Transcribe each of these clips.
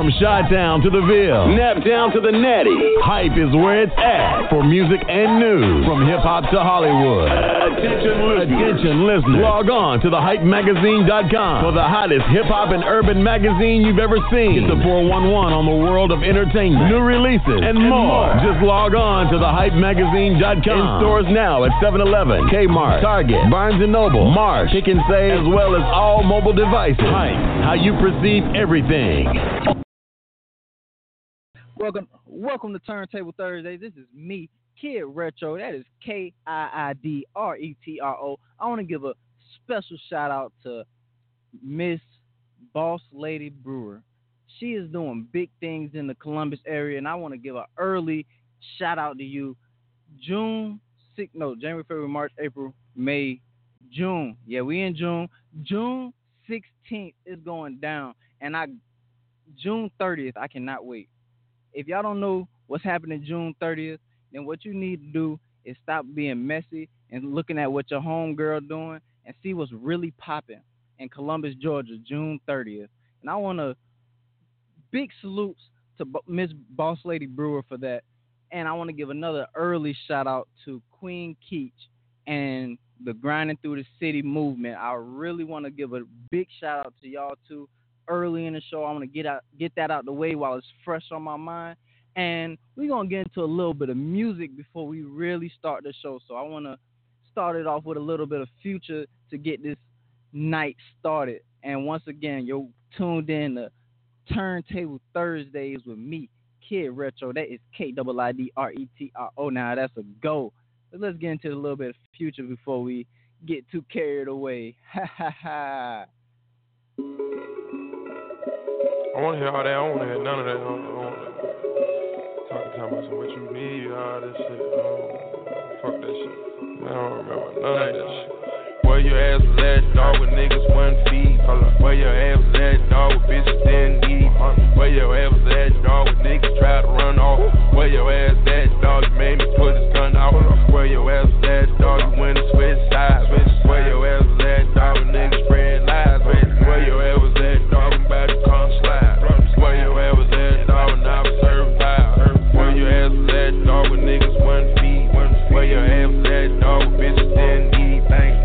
From Chi Town to the Ville, Nap Down to the Natty, hype is where it's at for music and news. From hip hop to Hollywood. Attention listeners. Attention listeners. Log on to thehypemagazine.com for the hottest hip hop and urban magazine you've ever seen. Get the 411 on the world of entertainment, new releases, and, more. Just log on to thehypemagazine.com. In stores now at 7 Eleven, Kmart, Target, Barnes and Noble, Marsh, Pick and Save, as well as all mobile devices. Hype, how you perceive everything. Welcome, welcome to Turntable Thursday. This is me, Kiid Retro. That is K I I D R E T R O. I want to give a special shout out to Miss Boss Lady Brewer. She is doing big things in the Columbus area, and I want to give an early shout out to you. June 6th, no, January, February, March, April, May, June. Yeah, we in June. June 16th is going down, and I June 30th. I cannot wait. If y'all don't know what's happening June 30th, then what you need to do is stop being messy and looking at what your homegirl doing and see what's really popping in Columbus, Georgia, June 30th. And I want to big salutes to Miss Boss Lady Brewer for that. And I want to give another early shout out to Queen Keach and the Grinding Through the City movement. I really want to give a big shout out to y'all too early in the show. I want to get out get that out the way while it's fresh on my mind. And we're gonna get into a little bit of music before we really start the show. So I wanna start it off with a little bit of future to get this night started. And once again, you're tuned in to Turntable Thursdays with me, Kiid Retro. That is K I I D R E T R O. Now that's a go. But let's get into a little bit of future before we get too carried away. Ha ha ha. I want to hear all that. I don't want to hear none of that. I don't, I want talking, talking about what you need, all this shit. fuck that shit. I don't remember none of that shit. Where your ass was at, dog, with niggas one feet. Where your ass was at, dog, with bitches didn't need. Where your ass was at, dog, with niggas tried to run off. Where your ass at, dog, you made me put his gun out. Where your ass was at, dog, you went and switched sides. Where your ass was at, dog, with niggas spread lies. Where your ass was your ass at, dog, bitches didn't.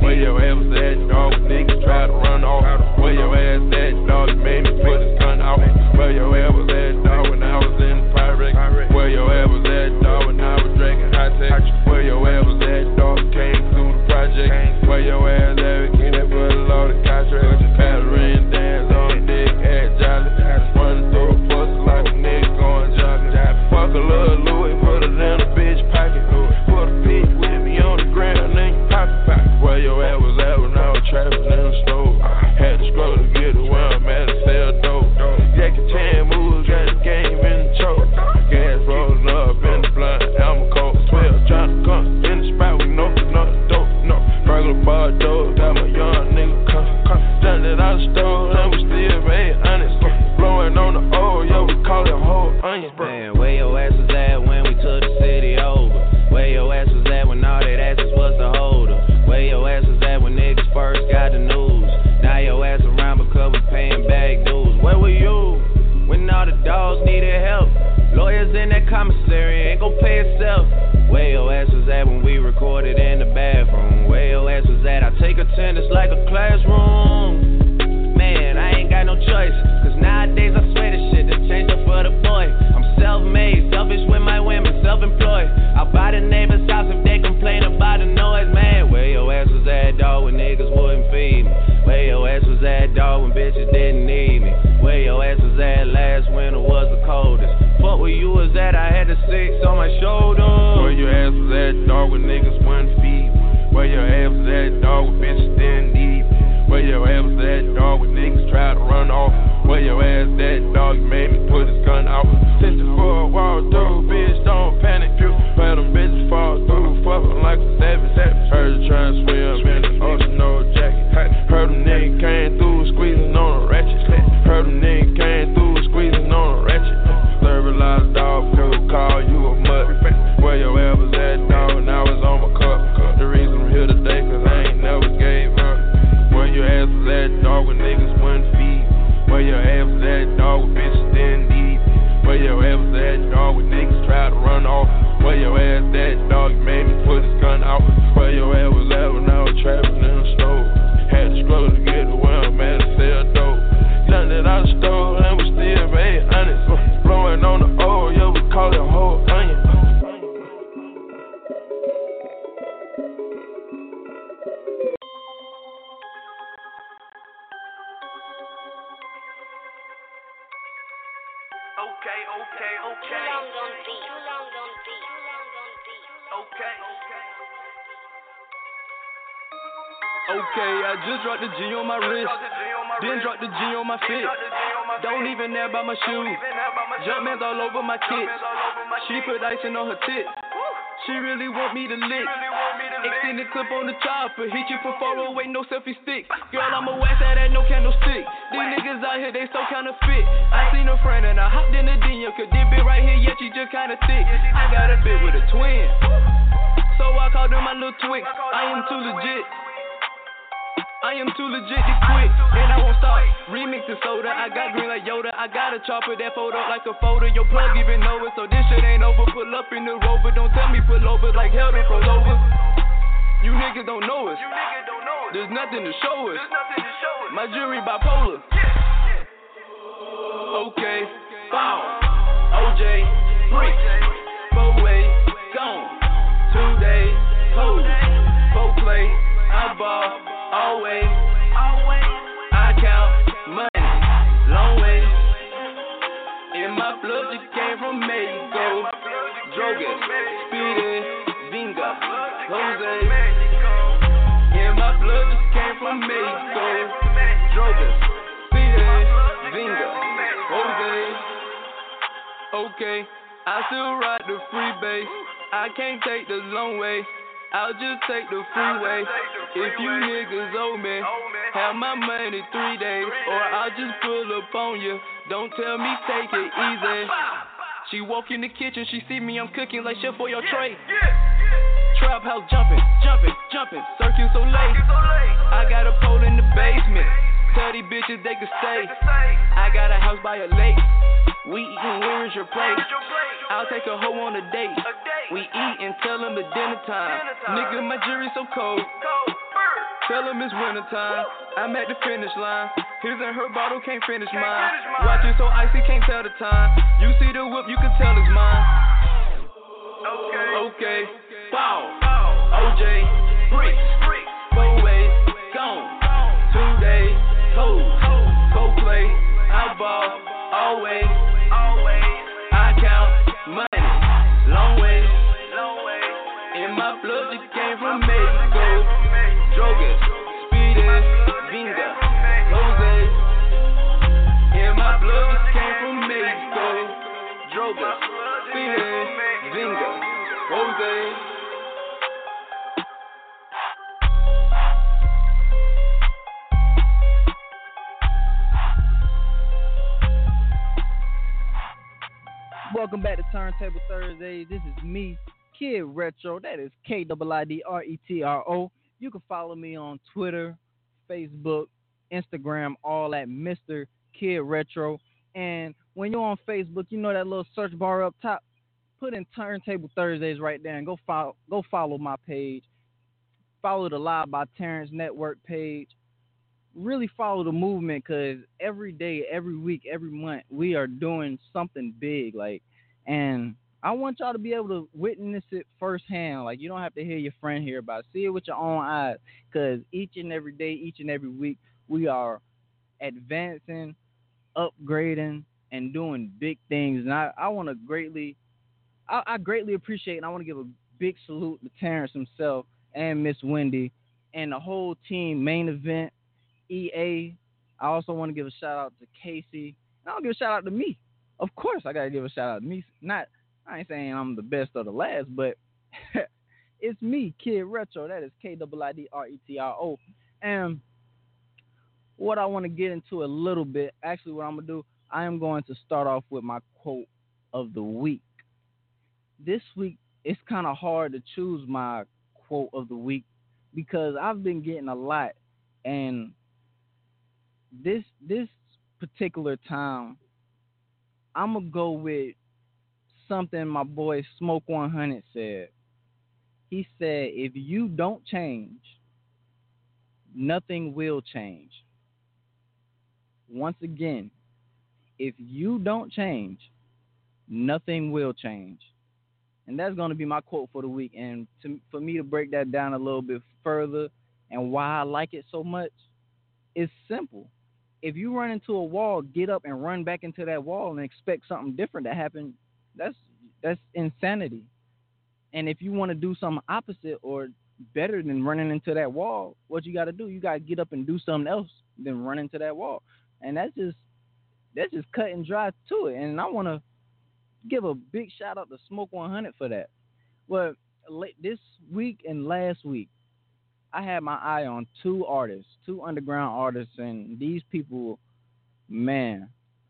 Where your ass at, dog, niggas try to run off. Where your ass at, dog, made me put gun out. Where your ass at, dog, when I was in the pirate. Where your ass at, dog, when I was drinking. Where your ass at, dog, came through the project. Where your ass at, get that for a load contract. She on her tits. She really want me to lick. Extended clip on the chopper. Hit you for 408, no selfie stick. Girl, I'm a wax at that, no candlestick. These niggas out here, they so kinda fit. I seen a friend and I hopped in the Dino. Could dip it right here, yet she just kinda thick. I got a bit with a twin. So I called her my little twix. I am too legit. I am too legit to quit, and I won't stop. Remix the soda, I got green like Yoda. I got a chopper that fold up like a folder. Your plug even it, so this shit ain't over. Pull up in the rover, don't tell me pull over like hell done froze over. You niggas don't know us. There's nothing to show us. My jury bipolar. Okay, bow. OJ, bricks, four way, gone. Two days, hold, four play, I ball always. I count money, long way. In my blood, just came from Mexico. Drogas, Speedy, Vinga, Jose. In my blood, just came from Mexico. Drogas, Speedy, Vinga, Jose. Okay, I still ride the free base. I can't take the long way. I'll just take the freeway. If you niggas owe me, have my money three days, or I'll just pull up on you. Don't tell me take it easy. She walk in the kitchen, she see me, I'm cooking like chef for your tray. Trap house jumping, jumping, jumping, circle so late. I got a pole in the basement. Tell these bitches they can stay. I got a house by a lake. We eatin', where's your plate? I'll take a hoe on a date. We eat and tell them it's dinner time. Nigga, my jury so cold. Tell them it's winter time. I'm at the finish line. His and her bottle can't finish mine. Watch it so icy, can't tell the time. You see the whip, you can tell it's mine. Okay. Okay. Bow. OJ. Bricks. Four ways. Gone. Two days. Cold. Cold play. I ball. I count money. Long way. In my blood, it came from Mexico. Drogas, Speedy, Vinga, Jose. In my blood, it came from Mexico. Jose. Welcome back to Turntable Thursdays. This is me, Kiid Retro. That is K I I D R E T R O. You can follow me on Twitter, Facebook, Instagram, all at Mr. Kid Retro. And when you're on Facebook, you know that little search bar up top. Put in Turntable Thursdays right there and go follow go follow my page. Follow the Live by Terrence Network page. Really follow the movement because every day, every week, every month, we are doing something big. Like, and I want y'all to be able to witness it firsthand. Like, you don't have to hear your friend hear about it. See it with your own eyes because each and every day, each and every week, we are advancing, upgrading, and doing big things. And I, I want to greatly, I, I greatly appreciate, and I want to give a big salute to Terrence himself and Miss Wendy and the whole team. Main event, EA. I also want to give a shout out to Casey. And I'll give a shout out to me. Of course, I gotta give a shout out to me. Not, I ain't saying I'm the best or the last, but it's me, Kiid Retro. That is K I I D R E T R O. And what I want to get into a little bit, actually, what I'm gonna do, I am going to start off with my quote of the week. This week, it's kind of hard to choose my quote of the week because I've been getting a lot, and this this particular time, I'm gonna go with something my boy Smoke 100 said. He said, "If you don't change, nothing will change." Once again, if you don't change, nothing will change. And that's going to be my quote for the week. And to, for me to break that down a little bit further and why I like it so much, it's simple if you run into a wall, get up and run back into that wall and expect something different to happen. That's that's insanity. And if you want to do something opposite or better than running into that wall, what you got to do, you got to get up and do something else than run into that wall. And that's just that's just cut and dry to it. And I want to give a big shout out to Smoke 100 for that. But this week and last week, I had my eye on two artists, two underground artists, and these people, man,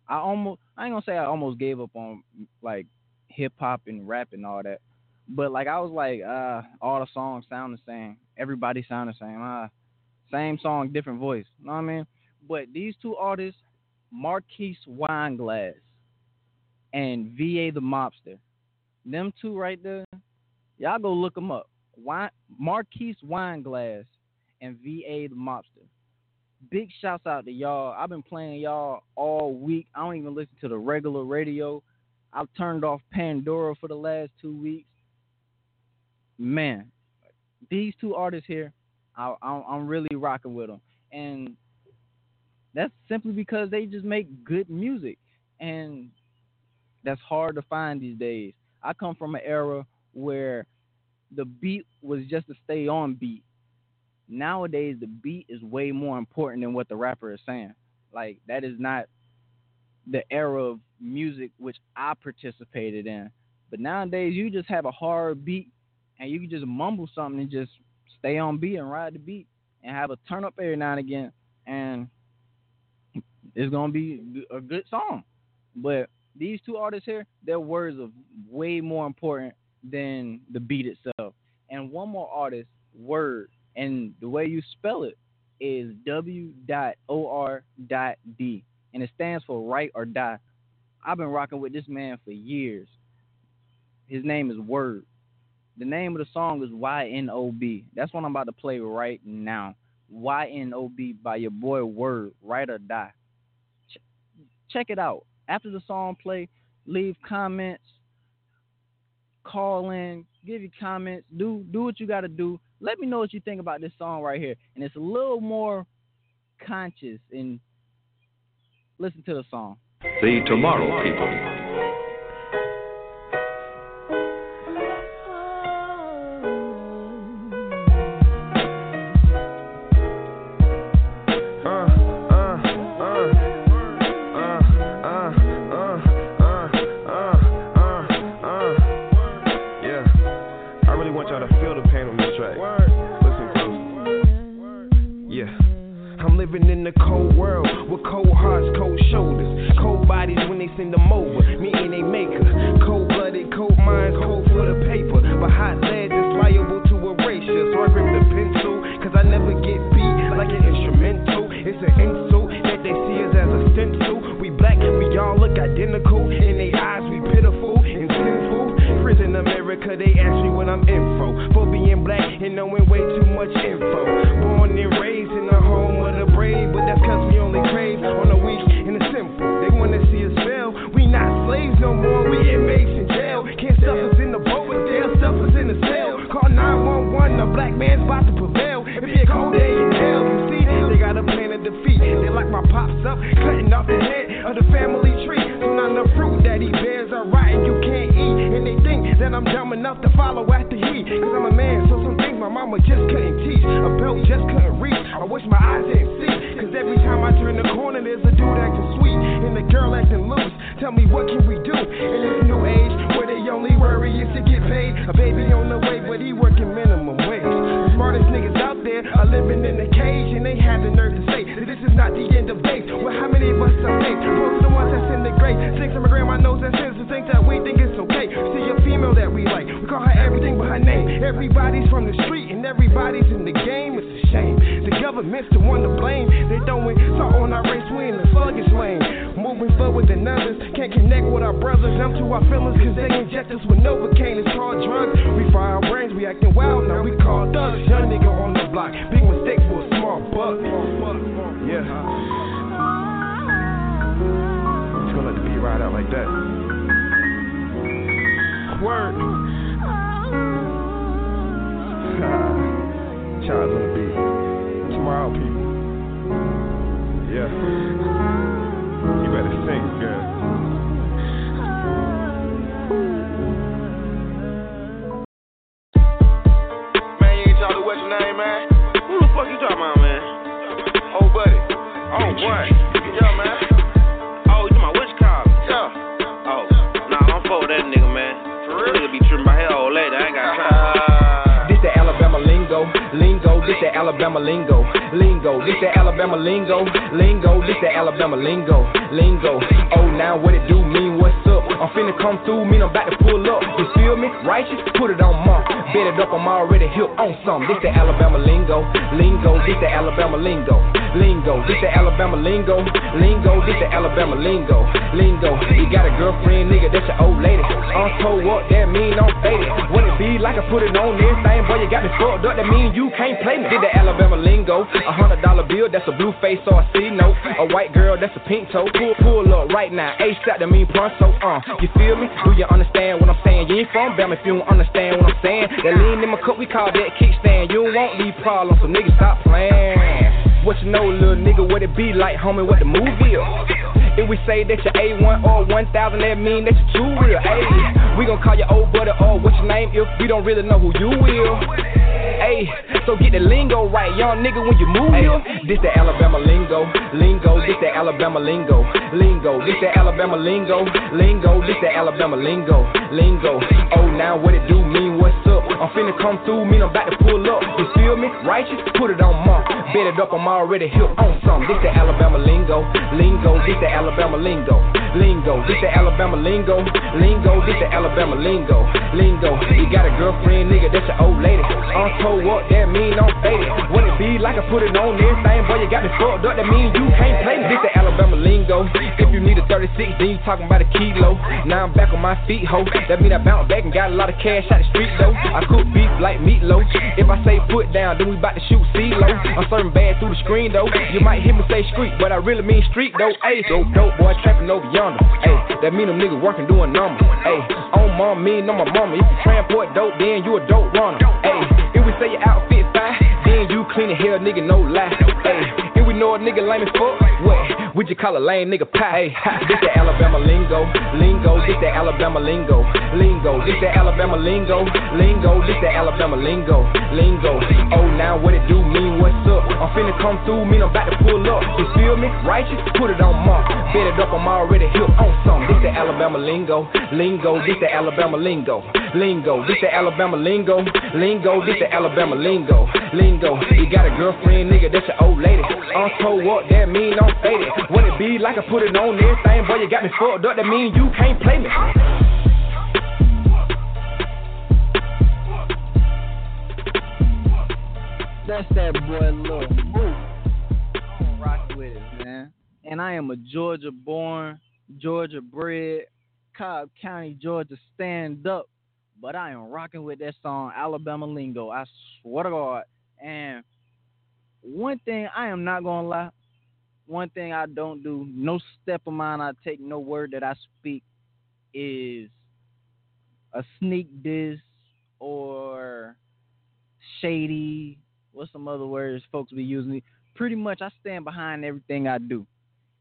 I almost I ain't gonna say I almost gave up on like hip hop and rap and all that, but like I was like, uh, all the songs sound the same, everybody sound the same, uh, same song, different voice, you know what I mean? But these two artists, Marquise Wineglass and VA the Mobster, them two right there, y'all go look them up. Wine, Marquise Wineglass and VA the Mobster. Big shouts out to y'all. I've been playing y'all all week. I don't even listen to the regular radio. I've turned off Pandora for the last two weeks. Man, these two artists here, I, am really rocking with them, and that's simply because they just make good music, and that's hard to find these days. I come from an era where the beat was just to stay on beat. Nowadays, the beat is way more important than what the rapper is saying. Like that is not the era of music which I participated in. But nowadays, you just have a hard beat and you can just mumble something and just stay on beat and ride the beat and have a turn up every now and again, and it's gonna be a good song. But these two artists here, their words are way more important than the beat itself. And one more artist, Word, and the way you spell it is W dot O R dot D, and it stands for Write or Die. I've been rocking with this man for years. His name is Word. The name of the song is YNOB. That's what I'm about to play right now. YNOB by your boy Word, Write or Die. Ch- check it out. After the song play, leave comments, call in, give your comments, do do what you got to do. Let me know what you think about this song right here, and it's a little more conscious. And listen to the song. The Tomorrow People. Yeah. On some. This the Alabama lingo, lingo. This the Alabama lingo, lingo. This the Alabama lingo, lingo. This the Alabama lingo, lingo. You got a girlfriend, nigga, that's your old lady. Uh, I'm told what that mean, I'm faded. Be like? I put it on everything, boy, you got me fucked up. That mean you can't play me. Did the Alabama lingo, a hundred dollar bill, that's a blue face or a C note. A white girl, that's a pink toe. Pull, pull up right now, A step that mean pronto. Uh, you feel me? Do you understand what I'm saying? You ain't from Bama if you don't understand what I'm saying. That lean in my cup, we call that kickstand. You don't want problems, so niggas stop playing. What you know, little nigga, what it be like, homie, what the movie is? If we say that you're A1 or 1000, that mean that you're too real. Ayy, we gon' call you old buddy or what's your name if we don't really know who you will. Ayy, so get the lingo right, young nigga, when you move here. This the Alabama lingo, lingo. This the Alabama lingo, lingo. This the Alabama lingo, lingo. This the Alabama lingo, lingo. Oh, now what it do mean? What's up? I'm finna come through, mean I'm about to pull up. You feel me? Righteous, put it on mark. Bet it up, I'm already hip on some. This the Alabama lingo, lingo. This the Alabama lingo, lingo. This the Alabama lingo, lingo. This the Alabama lingo, lingo. You got a girlfriend, nigga, that's your old lady. I'm told what that mean, I'm faded. What it be like? I put it on everything, boy, you got me fucked up. That mean you can't play me. This the Alabama lingo. If you need a 36, then you talking about a kilo. Now I'm back on my feet, ho. That mean I bounce back and got a lot of cash out the street, though. I cook beef like meatloaf. If I say put down, then we bout to shoot CeeLo. I'm serving bad through the screen, though. You might hear me say street, but I really mean street, though. Ayy, dope, dope boy trapping over yonder. Ayy, that mean them niggas working doing numbers. Ayy, on mom, me, on my mama. If you transport dope, then you a dope runner. If we say your outfit fine, then you clean the hell, nigga, no lie. Ayy, we know a nigga lame as fuck, what? Would you call a lame nigga pie? This the Alabama lingo, lingo. This the Alabama lingo, lingo. This the Alabama lingo, lingo. This the Alabama lingo, lingo. Oh, now what it do mean? What's up? I'm finna come through, mean I'm about to pull up. You feel me? Righteous, put it on mark. Bet it up, I'm already hip on some. This the Alabama lingo, lingo. This the Alabama lingo, lingo. This the Alabama lingo, lingo. This the Alabama lingo, lingo. You got a girlfriend, nigga, that's your old lady. Uh, I'm told what that mean, I'm faded. What it be like? I put it on everything, boy, you got me fucked up. That mean you can't play me. That's that boy Lil Mook. Rocking with it, man. And I am a Georgia born, Georgia bred, Cobb County, Georgia stand up. But I am rocking with that song Alabama Lingo. I swear to God. And one thing I am not gonna lie, one thing I don't do, no step of mine I take, no word that I speak is a sneak diss or shady. What's some other words folks be using? Pretty much, I stand behind everything I do.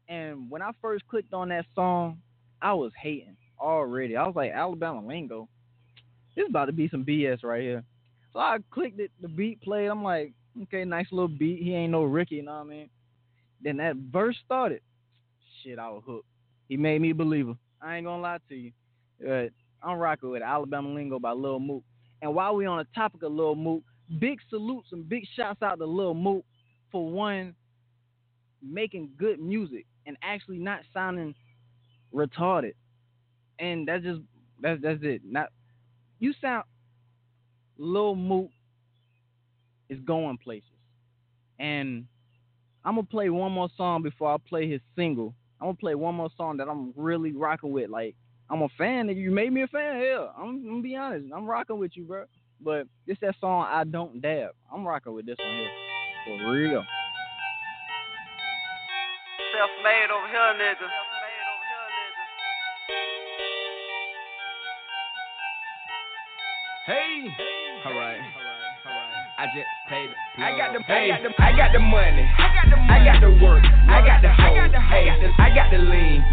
And when I first clicked on that song, I was hating already. I was like, Alabama lingo. This is about to be some BS right here. So I clicked it, the beat played. I'm like, okay, nice little beat. He ain't no Ricky, you know what I mean? Then that verse started. Shit, I was hooked. He made me a believer. I ain't gonna lie to you. But I'm rocking with Alabama Lingo by Lil Mook. And while we on the topic of Lil Mook, big salutes and big shouts out to Lil Mook for one making good music and actually not sounding retarded. And that's just that's that's it. Not you sound Lil Mook is going places. And I'm gonna play one more song before I play his single. I'm gonna play one more song that I'm really rocking with. Like I'm a fan. If you made me a fan, hell, I'm, I'm gonna be honest. I'm rocking with you, bro. But it's that song I don't dab. I'm rocking with this one here for real. Self-made over here, nigga. Hey, alright. I I just paid the I got the, hey, I got the, I got the money. I got the, money. I got the work. I got the hoe. Hey, I got the lean.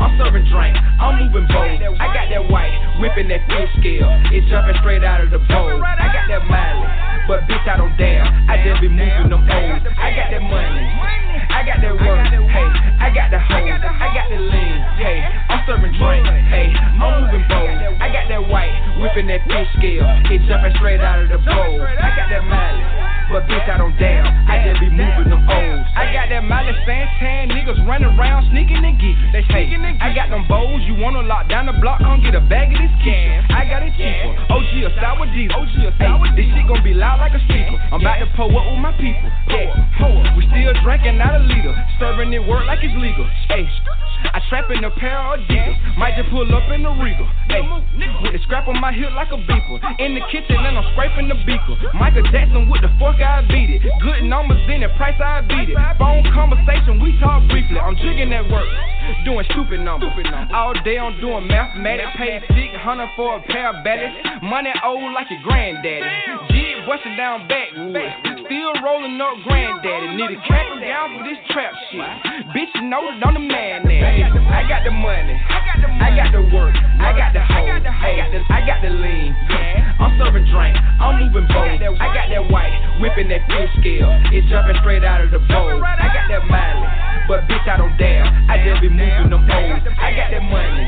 I'm serving drink. I'm moving bold. I got that white, whipping that fish scale. It's jumping straight out of the bowl. I got that mileage, but bitch I don't dare. I just be moving them O's. I got that money. I got that work. Hey, I got the hoe. I got the lean. Hey, I'm serving drink. Hey, I'm moving bold. I got that white, whipping that fish scale. It's jumping straight out of the bowl. I got that mileage. But bitch, I don't damn. I just be moving them O's. I got that mileage fan niggas running around sneaking and geeking. They sneaking and I got them bows. You wanna lock down the block? Come get a bag of this can. I got it cheaper. OG a sour oh, diesel. OG a sour This shit gon' be loud like a speaker. I'm about to pull up with my people. Yeah, pour. we still drinking, out a leader. Serving it work like it's legal. Hey. I trap in a pair of Adidas. Might just pull up in the Regal. Hey, with the scrap on my hip like a beeper. In the kitchen and I'm scraping the beaker. Michael Jackson with the fuck I beat it. Good numbers in it, price I beat it. Phone conversation, we talk briefly. I'm jigging at work, doing stupid numbers. All day I'm doing mathematics. Pay 600 for a pair of ballots. Money old like your granddaddy. Jig busting down backwood. Still rolling up granddaddy. Need a cap and down for this trap shit. Bitch, you know that I'm the man now. I got the money. I got the work. I got the hoe. Hey, I got the lean. Yeah. I'm serving drink. I'm moving bold. I got that white, whipping that fish scale. It's jumping straight out of the bowl. I got that mileage, but bitch, I don't dare. I just be moving them poles. I got that money.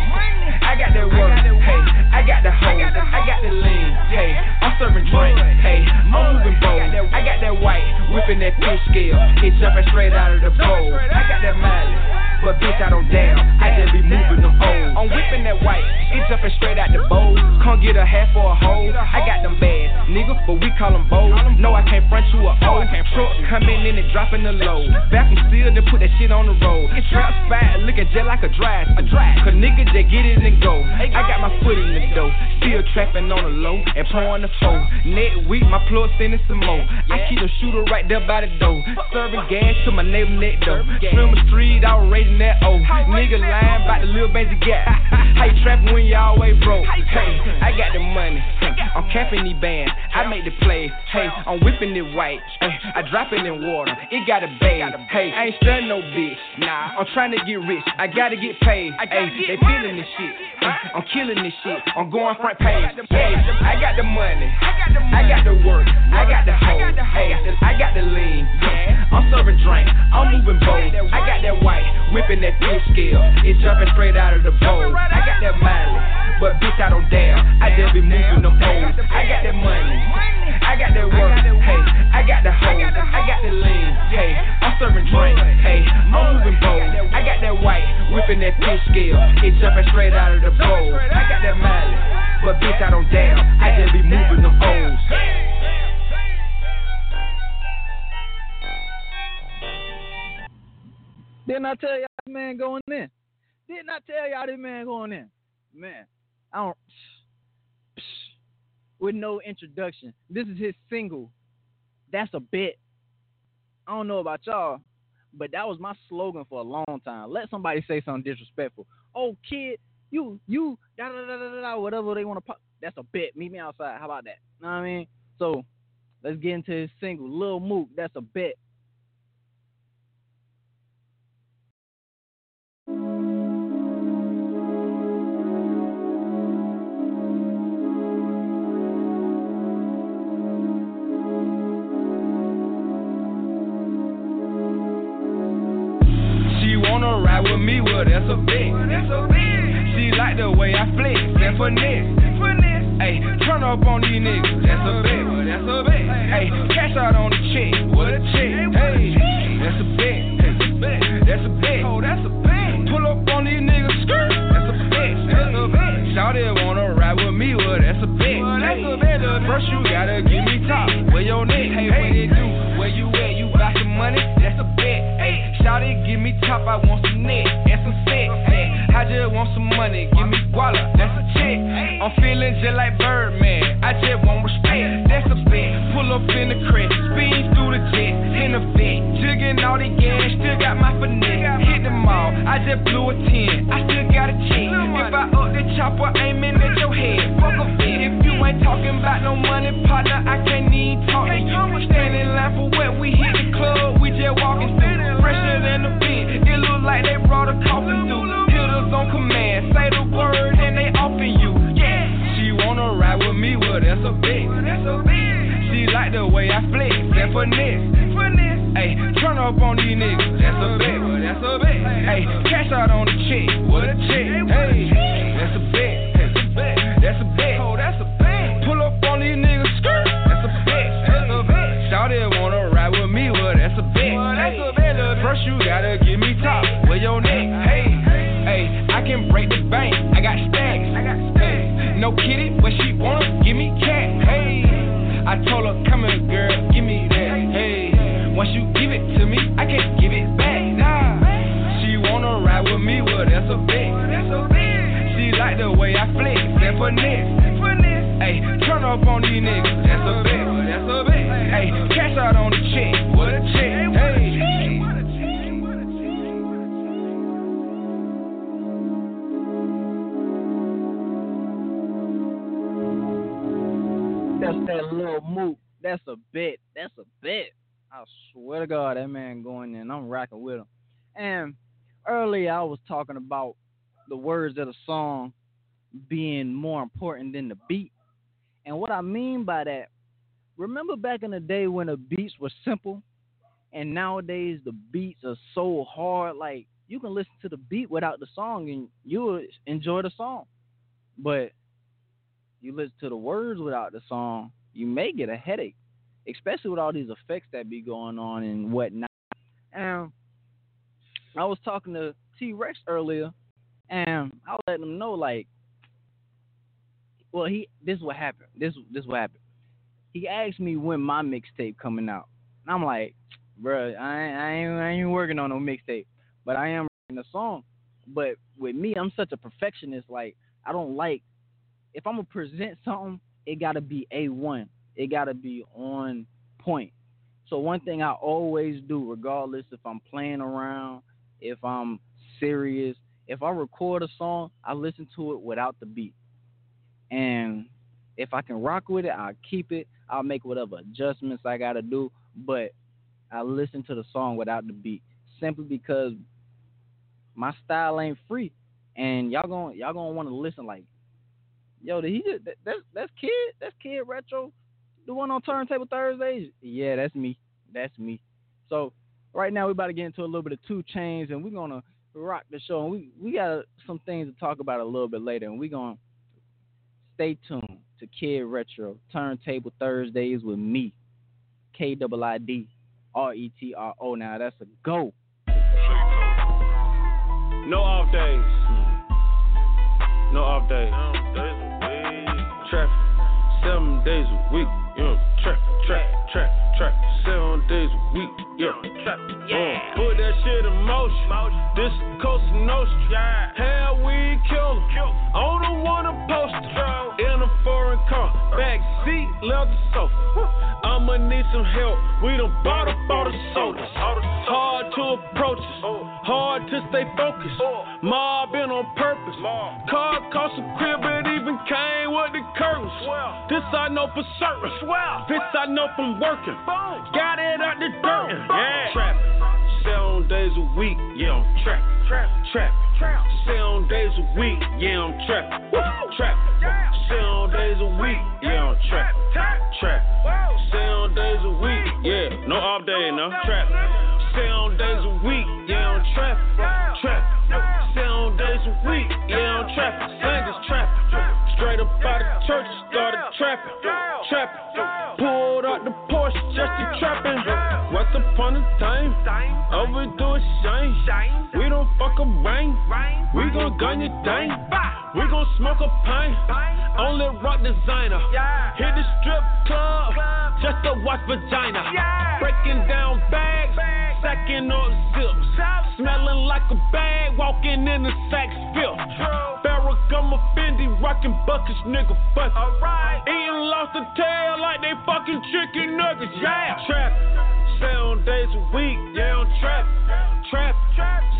I got that work. Hey, I got the hoe. I got the lean. Hey, I'm serving drink. Hey, I'm moving bold. I got that white, whipping that fish scale. It's jumping straight out of the bowl. I got that mileage. But bitch, I don't damn. I just be moving them O's. I'm whipping that white, it's jumping straight out the bowl. Can't get a half or a hole. I got them bags, nigga, but we call them bows. No, I can't front you a O. Truck coming in and dropping the load. Back from steel, then put that shit on the road. Trap spot, looking just like a drive. A drive. Cause nigga just get it and go. I got my foot in the dough. Still trapping on the low and pouring the foe. Next week, my plug sending some more. I keep the shooter right there by the door. Serving gas to my neighbor next door. Swim the street, outrage in that O. Nigga lying about the little baby gap. How you trapping when you always broke? Hey, I got the money. I'm capping these bands. I make the play. Hey, I'm whipping it white. Hey, I drop it in water. It got a bag. Hey, I ain't studying no bitch. Nah, I'm trying to get rich. I gotta get paid. Hey, they feeling this shit. Hey, I'm killing this shit. I'm going front page. Hey, I got the money. I got the work. I got the hoe. Hey, I got the lean. I'm serving drink. I'm moving bold. I got that white whipping that fish scale. It's jumping straight out of the bowl. I got that mileage, but bitch, I don't dare. I just be moving them poles. I got that money. I got that work. Hey, I got the hoe. I got the lean. Hey, I'm serving drink. Hey, I'm moving bold. I got that white, whipping that fish scale. It's jumping straight out of the bowl. I got that mileage, but bitch, I don't dare. I just be moving them O's. Didn't I tell y'all this man going in? Didn't I tell y'all this man going in? Man, I don't. With no introduction. This is his single. That's a bit. I don't know about y'all, but that was my slogan for a long time. Let somebody say something disrespectful. Oh, kid, you, you, da da da da da, whatever they want to pop. That's a bit. Meet me outside. How about that? You know what I mean? So let's get into his single, Lil Mook. That's a bit. Ride with me, well, that's a bet. She like the way I flex, that finesse. Hey, turn up on these niggas, that's a bet. That's a bet. Hey, cash out on the check, what a check. Hey, that's a just like rocking with him. And earlier I was talking about the words of the song being more important than the beat. And what I mean by that, remember back in the day when the beats were simple, and nowadays the beats are so hard. Like you can listen to the beat without the song, and you will enjoy the song. But you listen to the words without the song, you may get a headache, especially with all these effects that be going on and whatnot. And I was talking to T Rex earlier, and I was letting him know like, well, he this is what happened. This this what happened. He asked me when my mixtape coming out, and I'm like, bro, I ain't, I ain't I ain't working on no mixtape, but I am writing a song. But with me, I'm such a perfectionist. Like I don't like if I'm gonna present something, it gotta be a one. It gotta be on point. So one thing I always do, regardless if I'm playing around, if I'm serious, if I record a song, I listen to it without the beat. And if I can rock with it, I'll keep it. I'll make whatever adjustments I gotta do, but I listen to the song without the beat simply because my style ain't free, and y'all gonna y'all gonna want to listen like, yo, did he just that, that's that's kid that's kid retro, the one on Turntable Thursdays. Yeah, that's me. That's me. So right now we're about to get into a little bit of 2 Chainz, and we're gonna rock the show. And we we got some things to talk about a little bit later, and we're gonna stay tuned to Kiid Retro Turntable Thursdays with me, K double I D R E T R O. Now that's a go. No off days. No off days. Traffic. Seven days a week. Yeah. Trap, trap, trap, trap. Seven days a week. Yeah. Trap. Uh, yeah. put that shit in motion. This is coast to notion. Yeah. Hell, we kill 'em. On the one a poster. In a foreign car. Back seat, leather sofa. I'ma need some help. We done bought up all the sodas. Hard to approach us. Hard to stay focused. Mobbing on purpose. Car cost a crib, it even came with the curtains. This I know for certain. This I know from working. Got it out the dirt. Yeah. Trap. Seven days a week. Yeah, I'm trap. Trap. Trap. Seven days a week. Yeah, I'm trap. Trap. Seven days a week. Yeah, I'm trap. Trap. Seven days a week. Yeah, no off day, no trap. Seven days a week. Yeah, I'm trap. Trap. Seven days a week. Yeah, I'm trap. Singers trap. Straight up out of church, started trapping. Trapping. Pulled out the Porsche just to trapping. Once upon a time, overdo a shame. Shine. We don't fuck a rain. We gon' gun your thing. We gon' smoke a pint. Only rock designer. Hit the strip club just to watch vagina. Breaking down bags, sacking up zips. Smelling like a bag, walking in the sack spill. Ferragamo Fendi, rocking buckets, nigga fuck. Eating lobster tail like they fucking chicken nuggets. Yeah, trap. Seven days a week, yeah, I'm trap. Trap.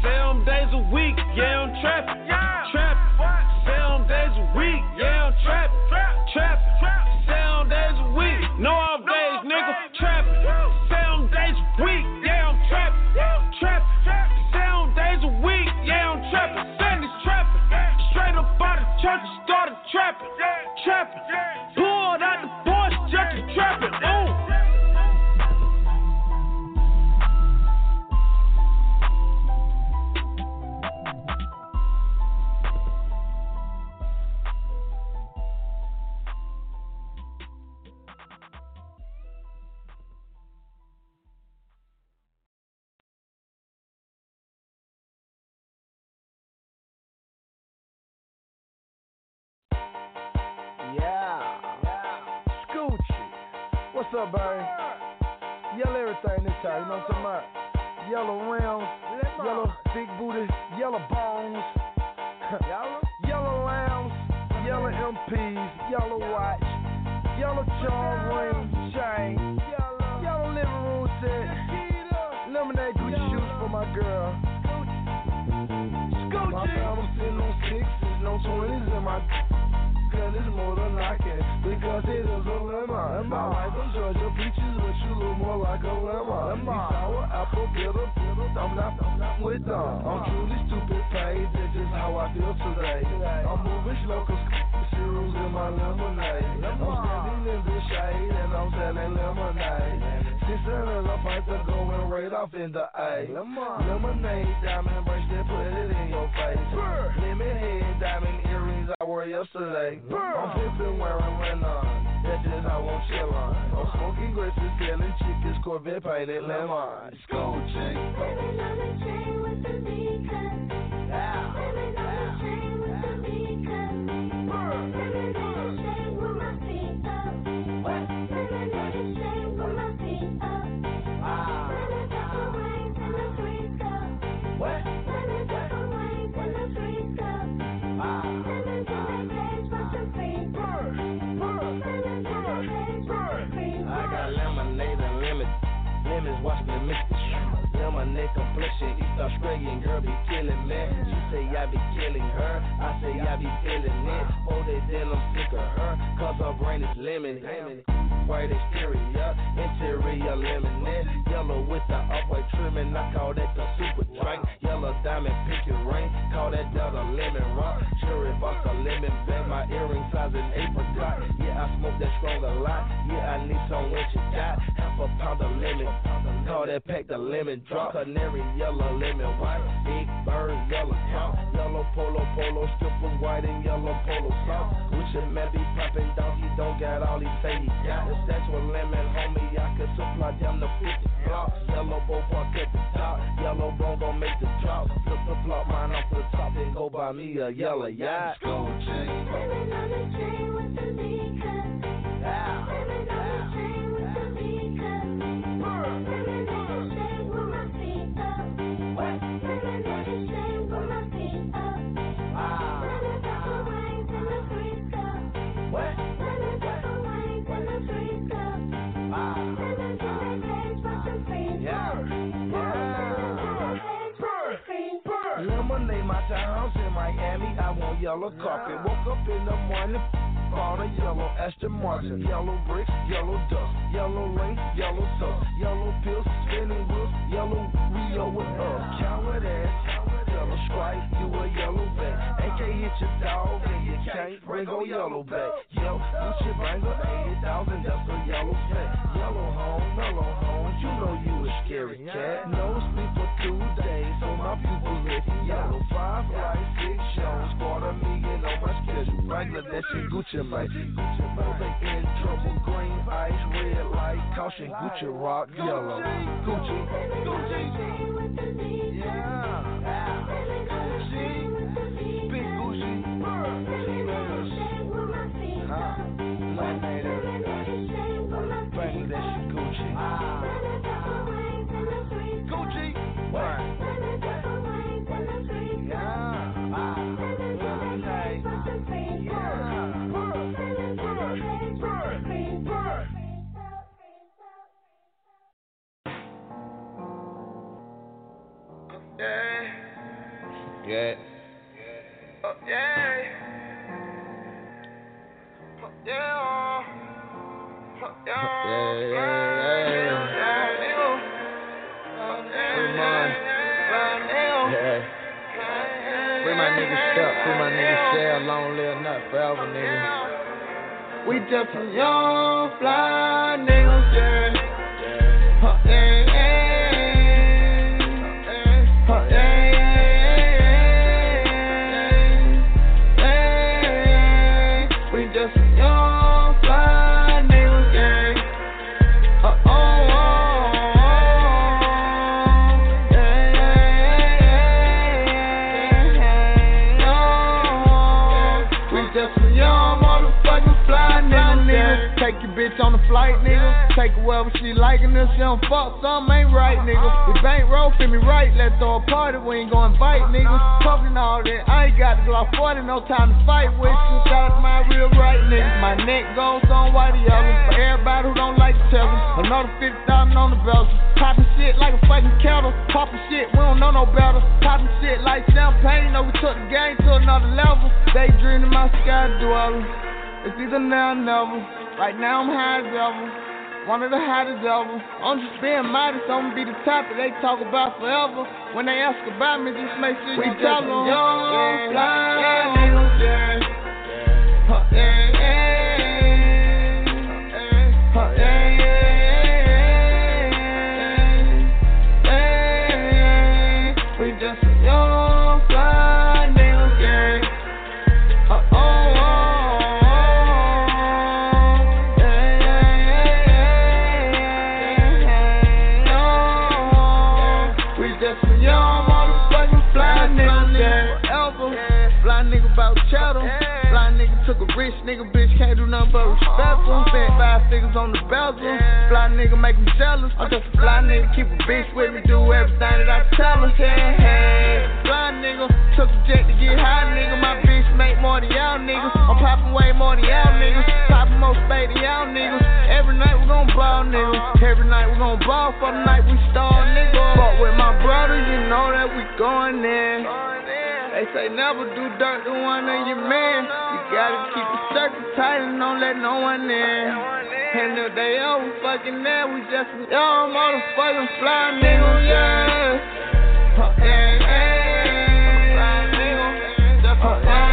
Seven days a week, yeah, I'm trap. Trap. Seven days a week, yeah, I'm trap. Trap. What's up, baby? Yellow everything this time, you know what I'm talking about? Yellow rims, yellow big booty, yellow bones, yellow yellow lambs, yellow MPs, yellow watch, yellow charm ring, chain, yellow living room set, lemonade Gucci shoes for my girl. My family sitting on sixes, no twenties in my Girl, it's more than I can because it is a lemon. I like them Georgia peaches, but you look more like a lemon. Lemon. Sour apple, bitter, bitter. I'm not, I'm not with them. I'm truly stupid paid. That's just how I feel today. I'm moving slow cause cereals in my lemonade. I'm standing in the shade and I'm selling lemonade. Six hundred a pint to going right off in the A. Lemonade, diamond bracelet, put it in your face. Lemon head, diamond earrings I wore yesterday. I'm pimping wearing Renon. That's just how I'm chillin'. I'm smoking grapes and selling chickens, Corvette painted lemon. School chain. Lemonade East Australian girl be killing me. She say I be killing her, I say I be feeling it. Oh, they then I'm sick of her, cause her brain is lemon. White exterior, interior lemonade. Yellow with the upright trimming, I call that the super drink. Yellow diamond, pinky ring, call that Delta lemon rock. Cherry vodka, lemon bag, my earring size an apricot. Yeah, I smoke that strong a lot. Yeah, I need some when she got half a pound of lemon. Call that pack the lemon drop. Canary yellow, lemon white. Big bird, yellow top. Yellow polo, polo, strippers white and yellow polo. With your man be popping down, he don't got all he say got. If that's what lemon, homie, I could supply them the 50 blocks. Yellow bow park at the top. Yellow bone gon' make the drop. Flip the flop, mine off the top, then go buy me a yellow yacht. Gold chain yellow carpet. Woke up in the morning, bought a yellow Aston Martin. Mm-hmm. Yellow bricks, yellow dust, yellow rain, yellow dust, yellow pills, spinning wheels, yellow Rio with us. Coward ass, yellow stripe, you a yellow back. AK hit your dog and you can't bring a yellow back. Yo, Gucci banger, 80,000, that's a yellow pack. Yellow home, mellow home, you know you a scary cat. No sleep for two days, so my pupils hit yellow. Five six shows, quarter million on my schedule. Regular, that shit Gucci, mate. Gucci, mate. They in trouble, green ice, red light, caution, Gucci rock, yellow. Gucci, Gucci. Yeah. Oh, yeah. Oh, yeah. Oh, yeah. Yeah, yeah, Yeah. Free my nigga step, free my nigga shell, long live not forever, nigga. We just some young fly niggas, Take her wherever she liking us. She don't fuck, something ain't right, nigga. The bank roll fit me right. Let's throw a party. We ain't gonna invite niggas. Talking all that. I ain't got the Glock 40, no time to fight with you. Shout out to my real right niggas. My neck goes on white yellow. For everybody who don't like tell them. Another 50,000 on the belt. Popping shit like a fucking kettle. Popping shit, we don't know no better. Popping shit like champagne. Know we took the game to another level. Daydreaming my sky dweller. It's either now or never. Right now I'm high as ever. One of the hottest ever. I'm just being modest, I'm gonna be the topic they talk about forever. When they ask about me, just make sure you tell them. Young, fly, yeah, niggas, yeah. Keep a bitch with me, do everything that I tell her. Hey, hey. Fly nigga, took a jet to get high, nigga. My bitch make more than y'all niggas. I'm popping way more than y'all niggas. Popping more spade than y'all niggas. Every night we gon' ball, nigga. Every night we gon' ball for the night we start, nigga. But with my brothers, you know that we going there. They say never do dirt to one of your man. You gotta keep the circle tight and don't let no one in. And if they ever fucking there, we just a young motherfucking fly nigga, yeah. Yeah, yeah. Fly nigga, just a fly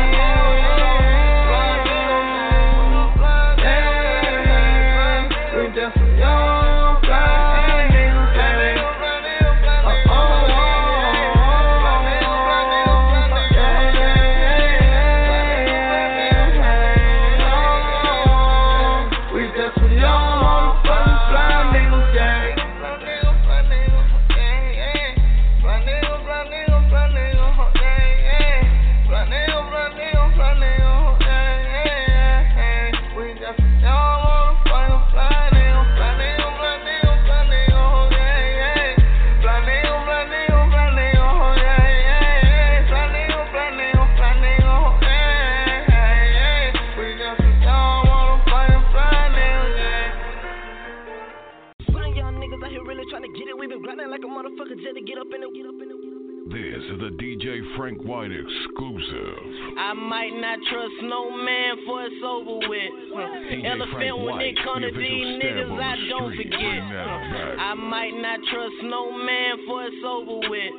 Huh. DJ Elephant when it come to these niggas, stab I don't forget. Bring that Huh. back. I might not trust no man for it's over with.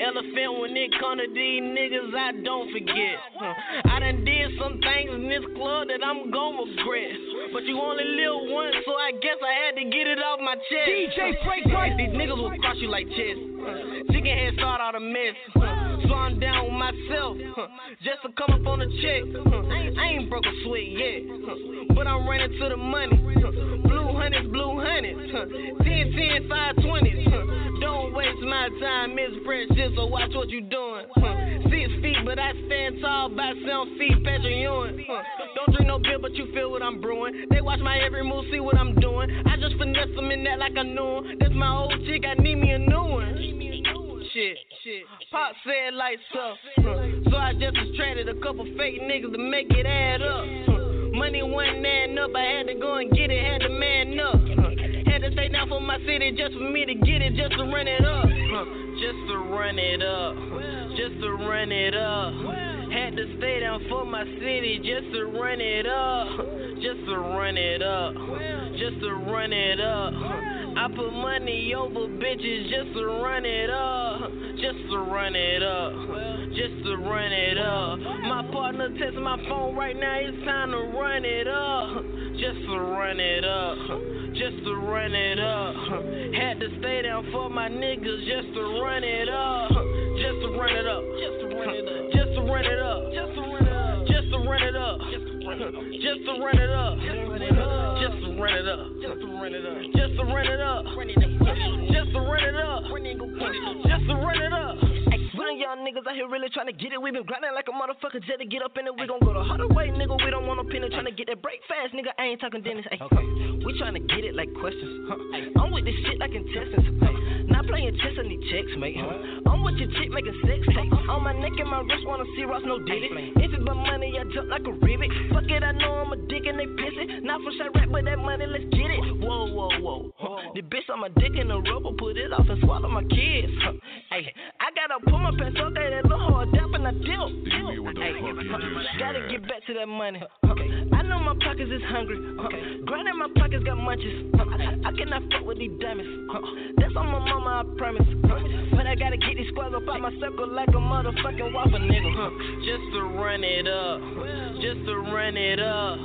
Elephant when it come to these niggas, I don't forget. I done did some things in this club that I'm gon' regret. But you only live once, so I guess I had to get it off my chest. DJ Frank White. These niggas will cross you like chess. Chicken head start all the mess. So I'm down with myself. Just to come up on a check. I ain't broke a sweat yet. But I'm running to the money. Blue hundreds, blue hundreds. 10, 10, 5, 20s. Don't waste my time, Miss Precious, so watch what you doing. Six feet, but I stand tall by seven feet, Patrick Ewing. Don't drink no beer, but you feel what I'm brewing. They watch my every move, see what I'm doing. I just finesse them in that like I knew 'em. That's my old chick, I need me a new one. Shit, shit. Pop said lights up. So I just attracted a couple fake niggas to make it add up. Money wasn't adding up, I had to go and get it, had to man up. Had to stay down for my city just for me to get it, just to run it up. Just to run it up. Just to run it up. Had to stay down for my city just to run it up. Just to run it up. Just to run it up. I put money over bitches just to run it up. Just to run it up. Just to run it up. My partner text my phone right now, it's time to run it up. Just to run it up. Just to run it up. Had to stay down for my niggas just to run it up. Just to run it up. Just to run it up. Just to run it up. Just to run it up. Just to run it up. Just to run it up. Just to run it up. Just to run it up. Just to run it up. Just to run it up. Just to run it up. Y'all niggas out here really trying to get it. We been grinding like a motherfucker jet to get up in it. We gon' go the harder way, nigga. We don't want no penny trying to get that break fast, nigga. I ain't talking Dennis. Ay, okay. We trying to get it like questions. Huh. I'm with this shit like intestines. Ay, not playing chess, I need checks, mate. Huh. I'm with your chick making sex tape. On my neck and my wrist, wanna see Ross, no did it. If it but money, I jump like a rivet. Fuck it, I know I'm a dick and they pissing. Not for shot rap, but that money, let's get it. Whoa, whoa, whoa. Huh. The bitch on my dick in the rubber, put it off and swallow my kids. Huh. Ay, I gotta put my pants up, that little hard dap and I dip. Ay, gotta get back to that money. Okay. I know my pockets is hungry. Uh, okay. Grinding my pockets got munches. Uh, I, I cannot fuck with these diamonds. That's on my mama, I promise. But I gotta get these squares up out my circle like a motherfucking waffle nigga. Just to run it up. Just to run it up.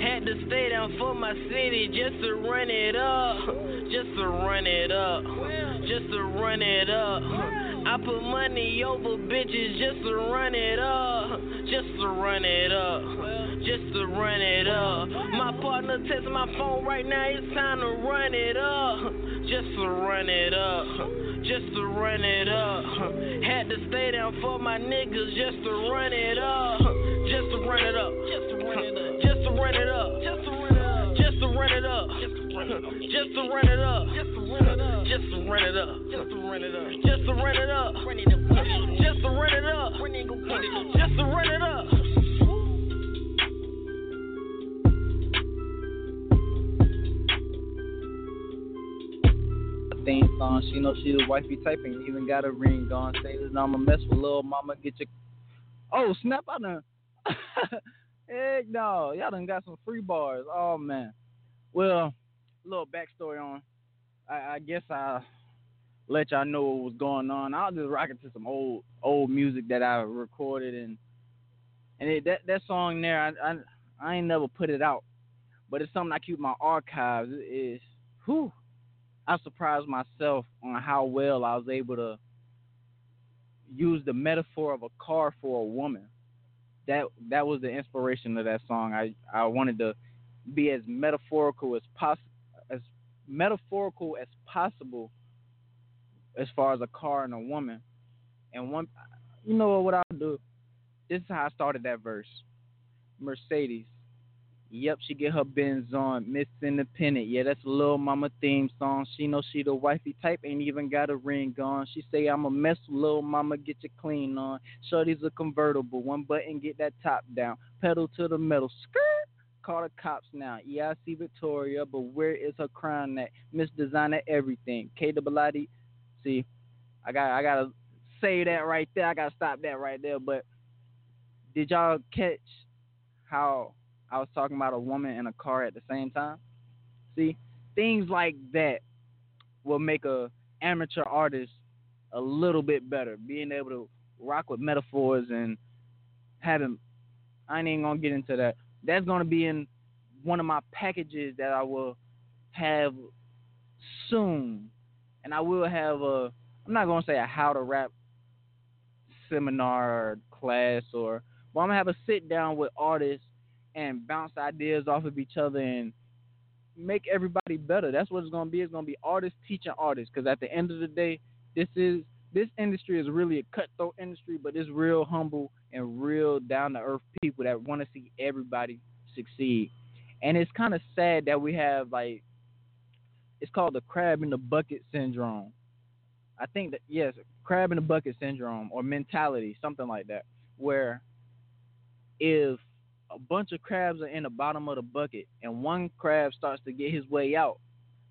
Had to stay down for my city just to run it up. Just to run it up. Just to run it up. I put money over bitches just to run it up. Just to run it up. Just to run it up. My partner text my phone right now, it's time to run it up. Just to run it up. Just to run it up. Had to stay down for my niggas just to run it up. Just to run it up. Just to run it up. Just to run it up. Just to run it up. Just to run it up. Just to run it up. Just to run it up. Just to run it up. Just to run it up. Just to run it up. Just to rent it up. Theme song, she know she the wifey type and even got a ring on. Say this, I'ma mess with little mama, get your. Oh snap! I done. Heck no, y'all done got some free bars. Oh man. Well, little backstory on I, I guess I let y'all know what was going on. I'll just rock it to some old old music that I recorded and and it, that that song there I, I I ain't never put it out. But it's something I keep in my archives. It is who I surprised myself on how well I was able to use the metaphor of a car for a woman. That that was the inspiration of that song. I, I wanted to be as metaphorical as possible metaphorical as possible as far as a car and a woman. And one you know what I'll do? This is how I started that verse. Mercedes. Yep, she get her Benz on. Miss Independent. Yeah, that's a little mama theme song. She know she the wifey type, ain't even got a ring on. She say I'm a mess little mama, get your clean on. Shorty's a convertible. One button, get that top down. Pedal to the metal. Skirt. Call the cops now. Yeah, I see Victoria, but where is her crown at? Miss Designer everything. K Double See, I got I gotta say that right there. I gotta stop that right there. But did y'all catch how I was talking about a woman in a car at the same time. See, things like that will make a amateur artist a little bit better. Being able to rock with metaphors and having I ain't even gonna get into that. That's gonna be in one of my packages that I will have soon. And I will have a I'm not gonna say a how to rap seminar or class or but I'm gonna have a sit down with artists and bounce ideas off of each other and make everybody better. That's what it's gonna be. It's gonna be artists teaching artists. Because at the end of the day, this is this industry is really a cutthroat industry, but it's real humble and real down to earth people that want to see everybody succeed. And it's kind of sad that we have like it's called the crab in the bucket syndrome. I think that yes, crab in the bucket syndrome or mentality, something like that, where if a bunch of crabs are in the bottom of the bucket and one crab starts to get his way out,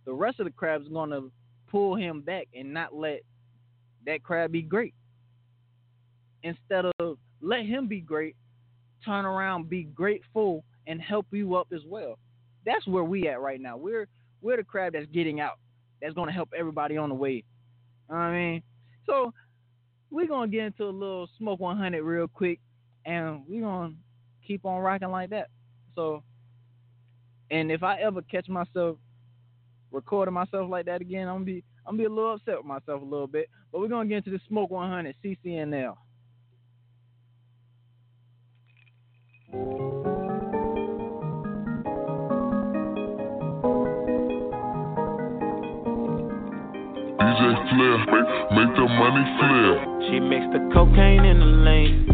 the rest of the crabs going to pull him back and not let that crab be great. Instead of let him be great, turn around, be grateful, and help you up as well. That's where we at right now. We're we're the crab that's getting out. That's gonna help everybody on the way. You know I mean, so we're gonna get into a little smoke 100 real quick, and we're gonna keep on rocking like that. So, and if I ever catch myself recording myself like that again, I'm gonna be I'm gonna be a little upset with myself a little bit. But we're gonna get into the Smoke 100 CCNL. Clear. Make, make the money clear. She mixed the cocaine in the lane.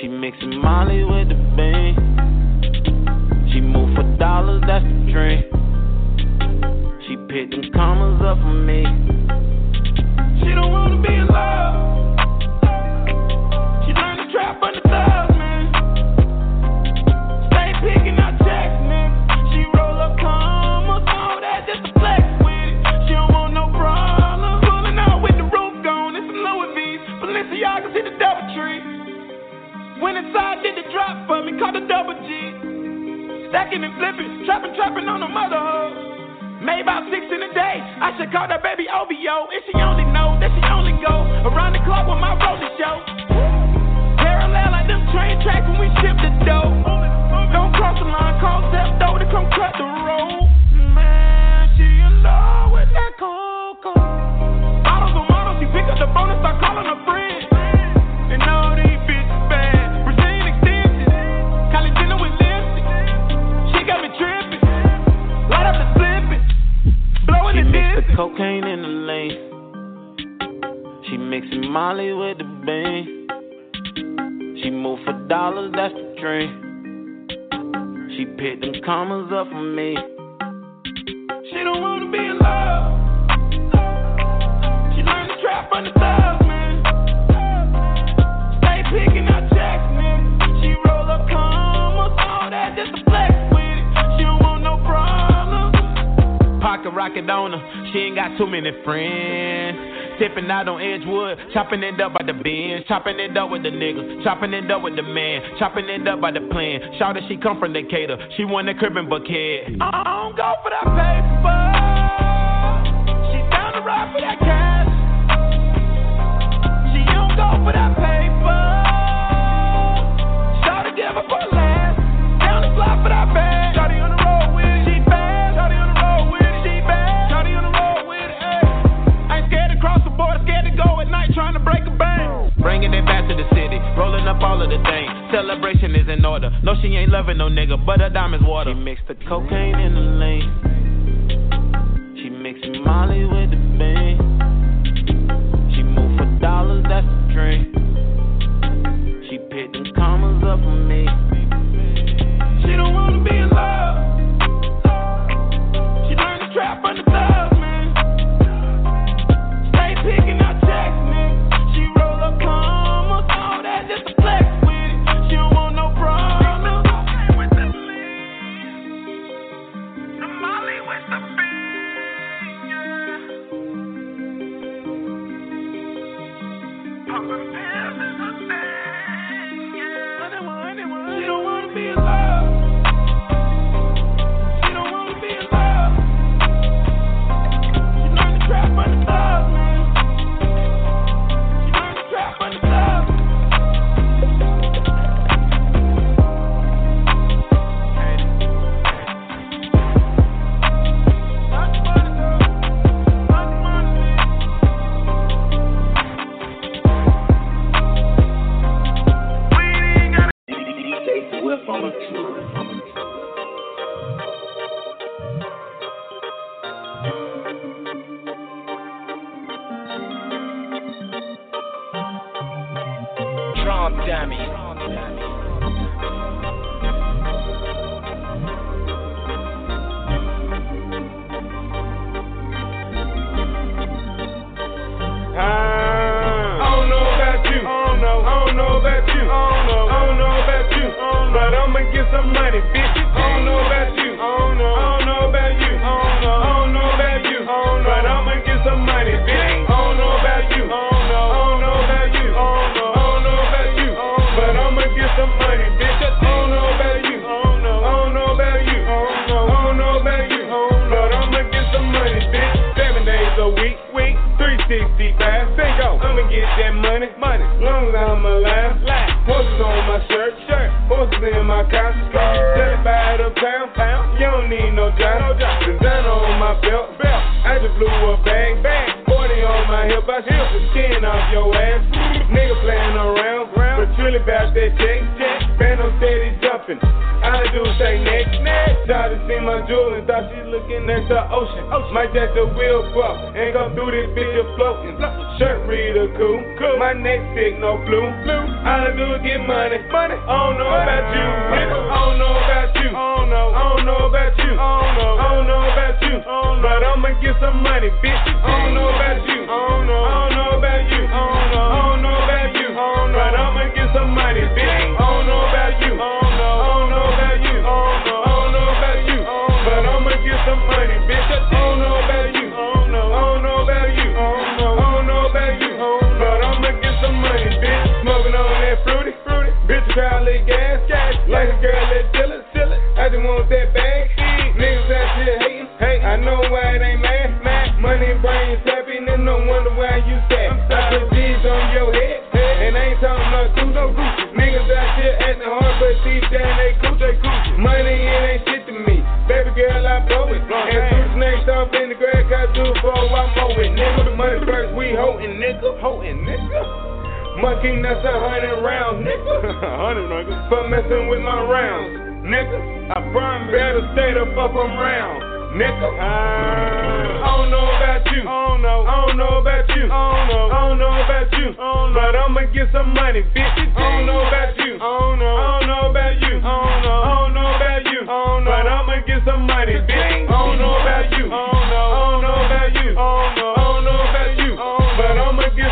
She mixing Molly with the bean. She move for dollars, that's the dream. She picked commas up for me. She don't wanna be in love. She learned to trap on the thugs, trapping on the mother hoe. Made about six in a day. I should call that baby OVO. If she only know that she only go around the club with my roller show. Parallel like them train tracks when we ship the dough. Don't cross the line, call Zep though to come cut the road. Man, she in Molly with the bean. She move for dollars, that's the dream. She picked them commas up for me. She don't wanna be in love. She learned to trap on the thugs, man. Stay picking out checks, man. She roll up commas, all that just to flex with it. She don't want no problems. Pocket rocket on her, she ain't got too many friends. Tipping out on Edgewood, chopping it up by the bins, chopping it up with the niggas, chopping it up with the man, chopping it up by the plan. Shout out she come from Decatur, she won the crib bucket. I don't go for that paper. She down to ride for that cash. She don't go for that paper. City, up all of the things. Celebration is in order. No, she ain't loving no nigga, but her diamonds water. She mixed the cocaine in the lane. She mixing Molly with the bean. She move for dollars, that's the dream. She picked them commas up for me. She don't wanna be in love. She learned to trap on the thugs,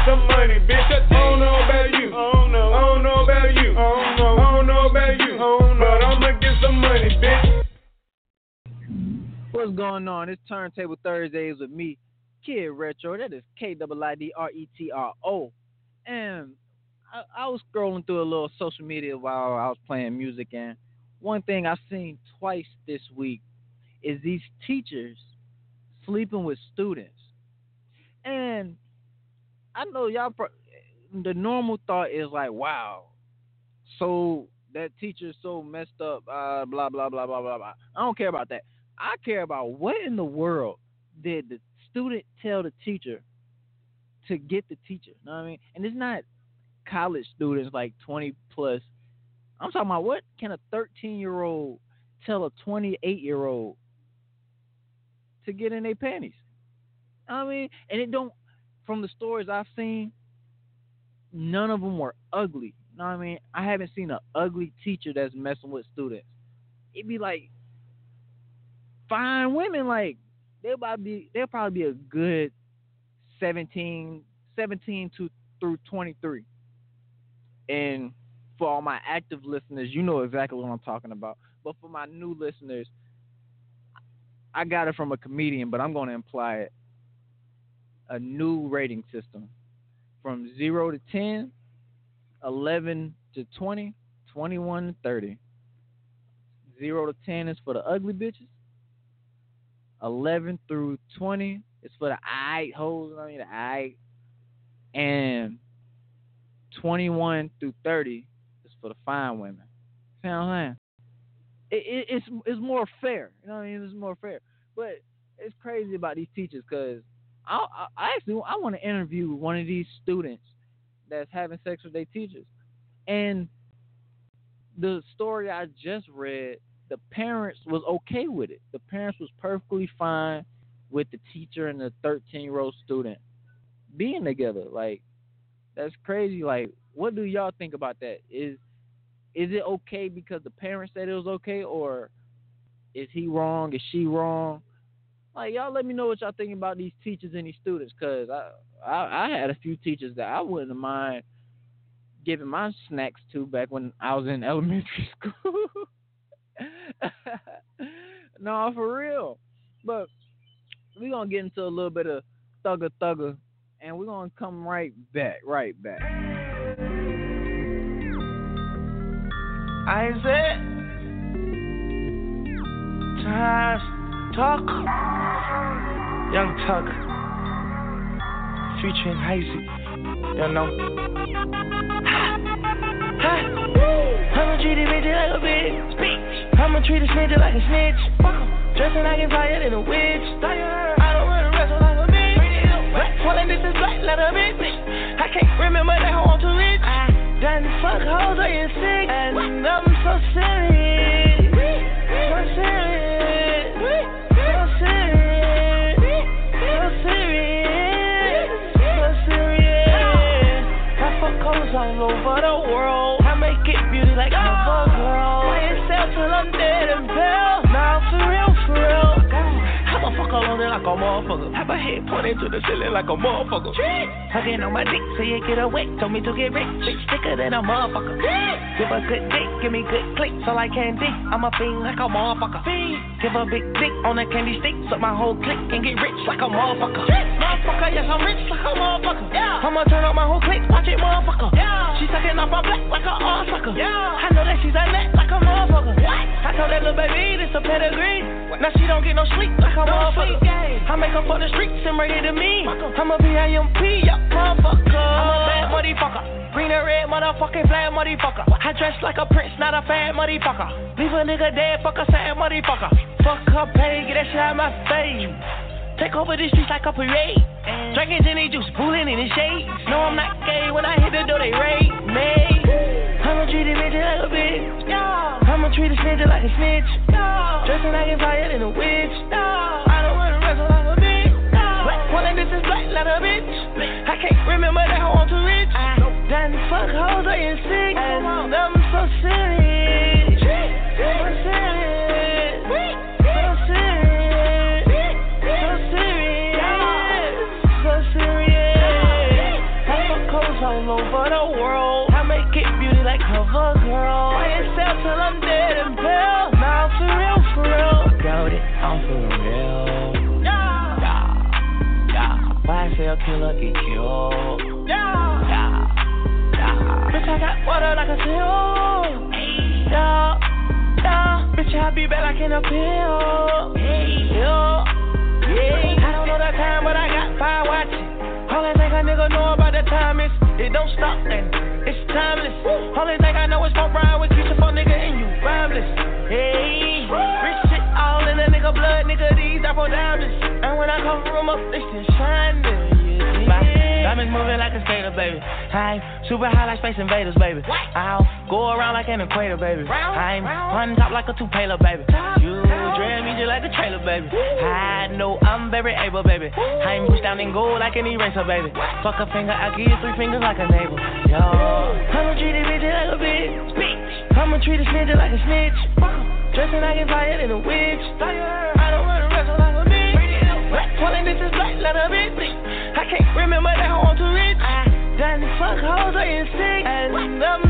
some money, bitch. I don't know about you. I don't know. I don't know about you. I don't know. I don't know about you. But I'ma get some money, bitch. What's going on? It's Turntable Thursdays with me, Kiid Retro. That is K I I D R E T R O. And I, I was scrolling through a little social media while I was playing music, and one thing I've seen twice this week is these teachers sleeping with students. And I know y'all, pro- the normal thought is like, wow, so that teacher's so messed up, uh, blah, blah, blah, blah, blah, blah. I don't care about that. I care about what in the world did the student tell the teacher to get the teacher. You know what I mean? And it's not college students like 20 plus. I'm talking about what can a 13 year old tell a 28 year old to get in their panties? I mean, and it don't. From the stories I've seen, none of them were ugly. You know what I mean? I haven't seen an ugly teacher that's messing with students. It'd be like fine women, like they'll probably be they'll probably be a good 17, 17 to through 23. And for all my active listeners, you know exactly what I'm talking about. But for my new listeners, I got it from a comedian, but I'm going to imply it. A new rating system from 0 to 10, 11 to 20, 21 to 30. 0 to 10 is for the ugly bitches. 11 through 20 is for the eye hoes, I mean the eye. And 21 through 30 is for the fine women. See what I'm saying? It, it, it's it's more fair. You know what I mean? It's more fair. But it's crazy about these teachers because I, I, actually I want to interview one of these students that's having sex with their teachers, and the story I just read, the parents was okay with it. The parents was perfectly fine with the teacher and the 13 year old student being together. Like that's crazy. Like what do y'all think about that? Is is it okay because the parents said it was okay, or is he wrong? Is she wrong? Like y'all, let me know what y'all think about these teachers and these students, cause I, I I had a few teachers that I wouldn't mind giving my snacks to back when I was in elementary school. no, for real. But we're gonna get into a little bit of thugger thugger, and we're gonna come right back, right back. Isaac Times Talk. Young Thug Featuring Hazy. You know. I'ma treat a bitch like a bitch. I'ma treat a snitch like a snitch. Dressing like a fire than a witch. I don't wanna wrestle like a bitch. Swallowing this is black like a bitch. I can't remember that hoe I'm too rich. Done fuck hoes are you sick? And I'm so serious. Till I'm dead and pale. I'ma on it like a motherfucker. Have a head pointed to the ceiling like a motherfucker. Hugging on my dick so you get away. Told me to get rich, bitch thicker than a motherfucker. Give a good dick, give me good click so I can dick. I'm a fiend like a motherfucker. Fiend. Give a big dick on a candy stick so my whole clique can get rich like a motherfucker. Motherfucker, yes I'm rich like a motherfucker. Yeah. I'ma turn up my whole clique, watch it motherfucker. Yeah. She sucking off my black like a all sucker. I know that she's a net like a motherfucker. What? I told that little baby this a pedigree. Now she don't get no sleep like a motherfucker. I make her for the streets and it to me. I'm a PIMP, yeah, motherfucker. I'm a bad motherfucker. Green and red motherfucking flag motherfucker. I dress like a prince, not a fat motherfucker. Leave a nigga dead, fuck a sad motherfucker. Fuck her pay, get that shit out my face. Take over the streets like a parade. Drinking Jenny juice, fooling in the shade. No, I'm not gay. When I hit the door, they raid me. I'ma treat a bitch like a bitch. I'ma treat a snitch like a snitch. Dressing like a fire in a witch. I don't wanna wrestle like a bitch. Black one this is black like a bitch. I can't remember that I want to rich. Done fuck hoes, I ain't sick. And I'm so serious. Why sell killer get killed? Yeah. Yeah. Yeah. Bitch, I got water like a seal. Yeah. Yeah. Bitch, I be back like in a pill. Yeah. Yeah. I don't know the time, but I got fire watching. All I a nigga know about the time is it don't stop and it's timeless. Only thing I know is pump ride with future for nigga and you rhymeless. Hey, rich nigga blood, nigga these apple diamonds. And when I come from up, they still shining. My diamonds moving like a skater, baby. I'm super high like space invaders, baby. I'll go around like an equator, baby. I'm on top like a two-paler, baby. You dread me just like a trailer, baby. I know I'm very able, baby. I'm pushed down in gold like an eraser, baby. Fuck a finger, I give you three fingers like a neighbor. Yo, I'ma treat a bitch like a bitch. I'ma treat a snitch like a snitch. Dressing like a fire in a witch. I don't wanna wrestle like a bitch. Calling this is black a bitch. I can't remember that ain't sick. And I'm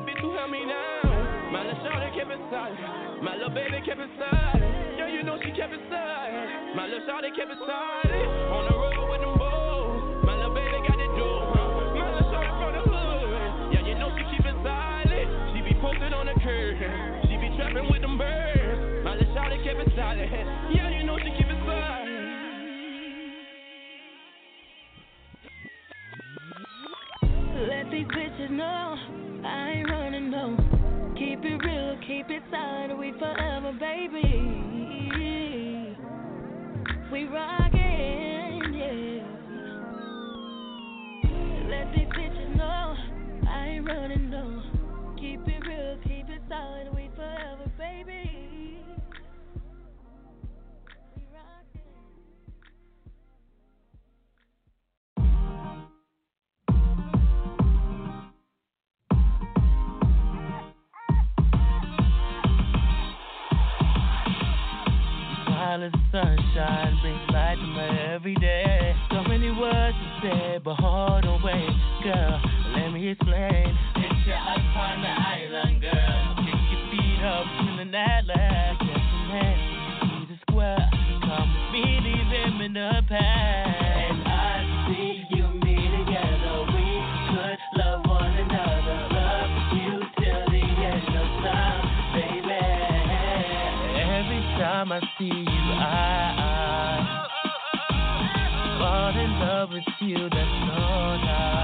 only bitch who held me down. My little kept it my little baby kept it. Yeah, you know she kept it. My little kept it. On the road with them my little baby got it? My little from the hood, yeah, you know she keep it. She be posted on the curb, she be trapping with them birds. My little kept it. Yeah, you know she keep it. Let these bitches know I ain't running keep it we forever, baby. We rockin', yeah. Let these bitches know I ain't running no. Keep it real, keep it we forever, baby. Smile the sunshine brings light to my every day. So many words to say, but hold on, wait, girl, let me explain. Picture us on the island, girl. Kick your feet up, feeling that laugh. Just a man, see the square. Come with me, leave him in the past. And I see you, me together. We could love one another. Love you till the end of time, baby. Every time I see you, love with you. That's no lie.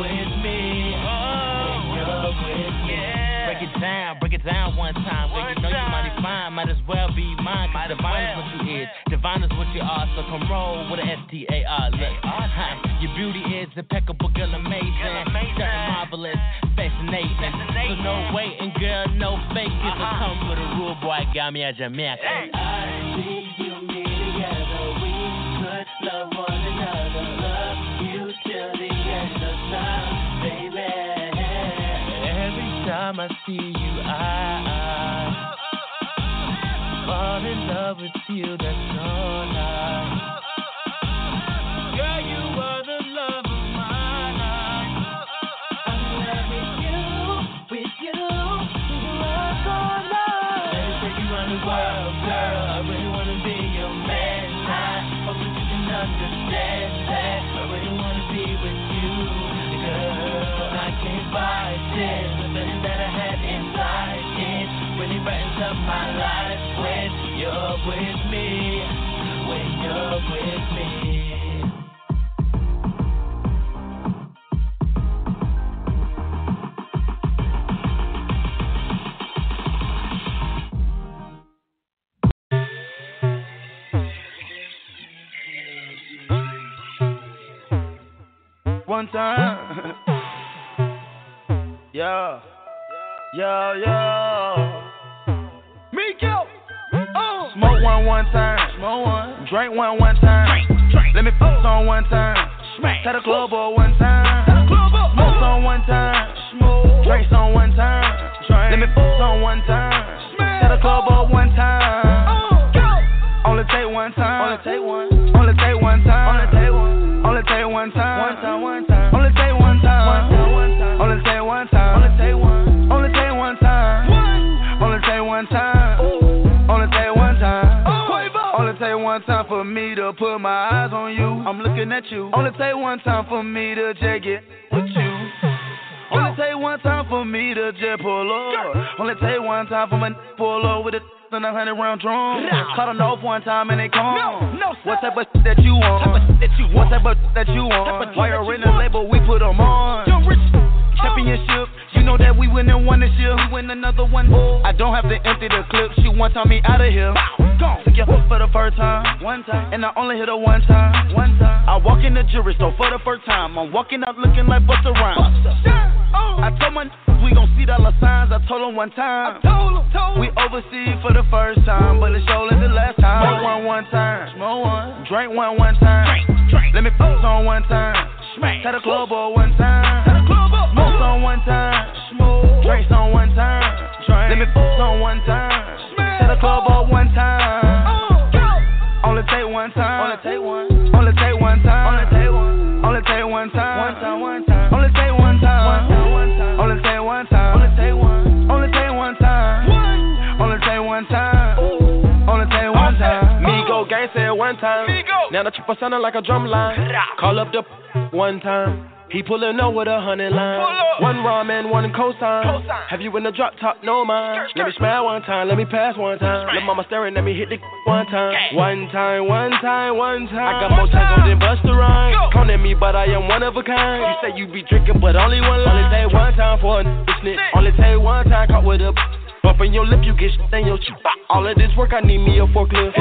With me. When you're with me. Break it down, break it down one time. Girl, you know you mighty fine, might as well be mine. Cause divine is what you is, divine is what you are. So come roll with a S-T-A-R. Look, huh, your beauty is impeccable, girl, amazing. Just marvelous, fascinating. So no waiting, girl, no faking. So come with a rule, boy, got me a Jamaica. I see you, me together. We could love one another. Time I see you, I, I fall in love with you. That's no of my life when you're with me. When you're with me. One time. yeah. Yeah, yeah. One time. Smoke one. Drink one one time. Drink, drink. Let me fuck on one time. Smack. Tell the club boy one time. Tell the club boy. Smoke on one time. Smoke. Drinks on one time. Drink. Let me fuck on one time. Smack. Tell the club boy one time. Oh. Go. Only take one time. Only take one. Put my eyes on you. I'm looking at you. Only take one time for me to just it with you. Only take one time for me to just pull up. Only take one time for my pull up with a and a hundred round drum. Cut them off one time and they come. No, no, what type of shit that you want? That you what type of shit that you want? Why you're in the label, we put them on. Championship, you know that we win and won this year. We win another one. I don't have to empty the clip. She one time me out of here. Gone. Took your hook for the first time, one time, and I only hit her one time, one time. I walk in the jewelry store for the first time. I'm walking out looking like Busta Rhymes. Oh. I told my n- we gon' see dollar signs. I told him one time. We overseas for the first time, but it's surely the last time. Smoke one one time, smoke one. Drink one one time. Drink, drink. Let me fuck oh. on one time. Smack. Tell the club boy one time. Tell the club boy. Smoke on one time. Smoke. Drinks on one time. Drink. Let me fuck on one time. Smack. Tell the club boy one time. Only take one time. Only take one. Only take one time. Only take one. Only take one time. One time. One time. Only take one time. One time. One time. Only take one time. Only take one. Only take one time. Only take one time. Only take one time. Me go gang said one time. Now the chopper sounding like a drum line. Call up the one time. He pullin' up with a hundred line. One ramen, one cosign. Have you in the drop top? No mind. Let me smile one time, let me pass one time. Let mama staring at me hit the one time. One time, one time, one time. I got more tacos than Busta Rhymes. Come at me, but I am one of a kind. You say you be drinking, but only one line. Only take one time for a snitch. Only take one time caught with a. Bump in your lip, you get shit in your cheek. All of this work, I need me a forklift.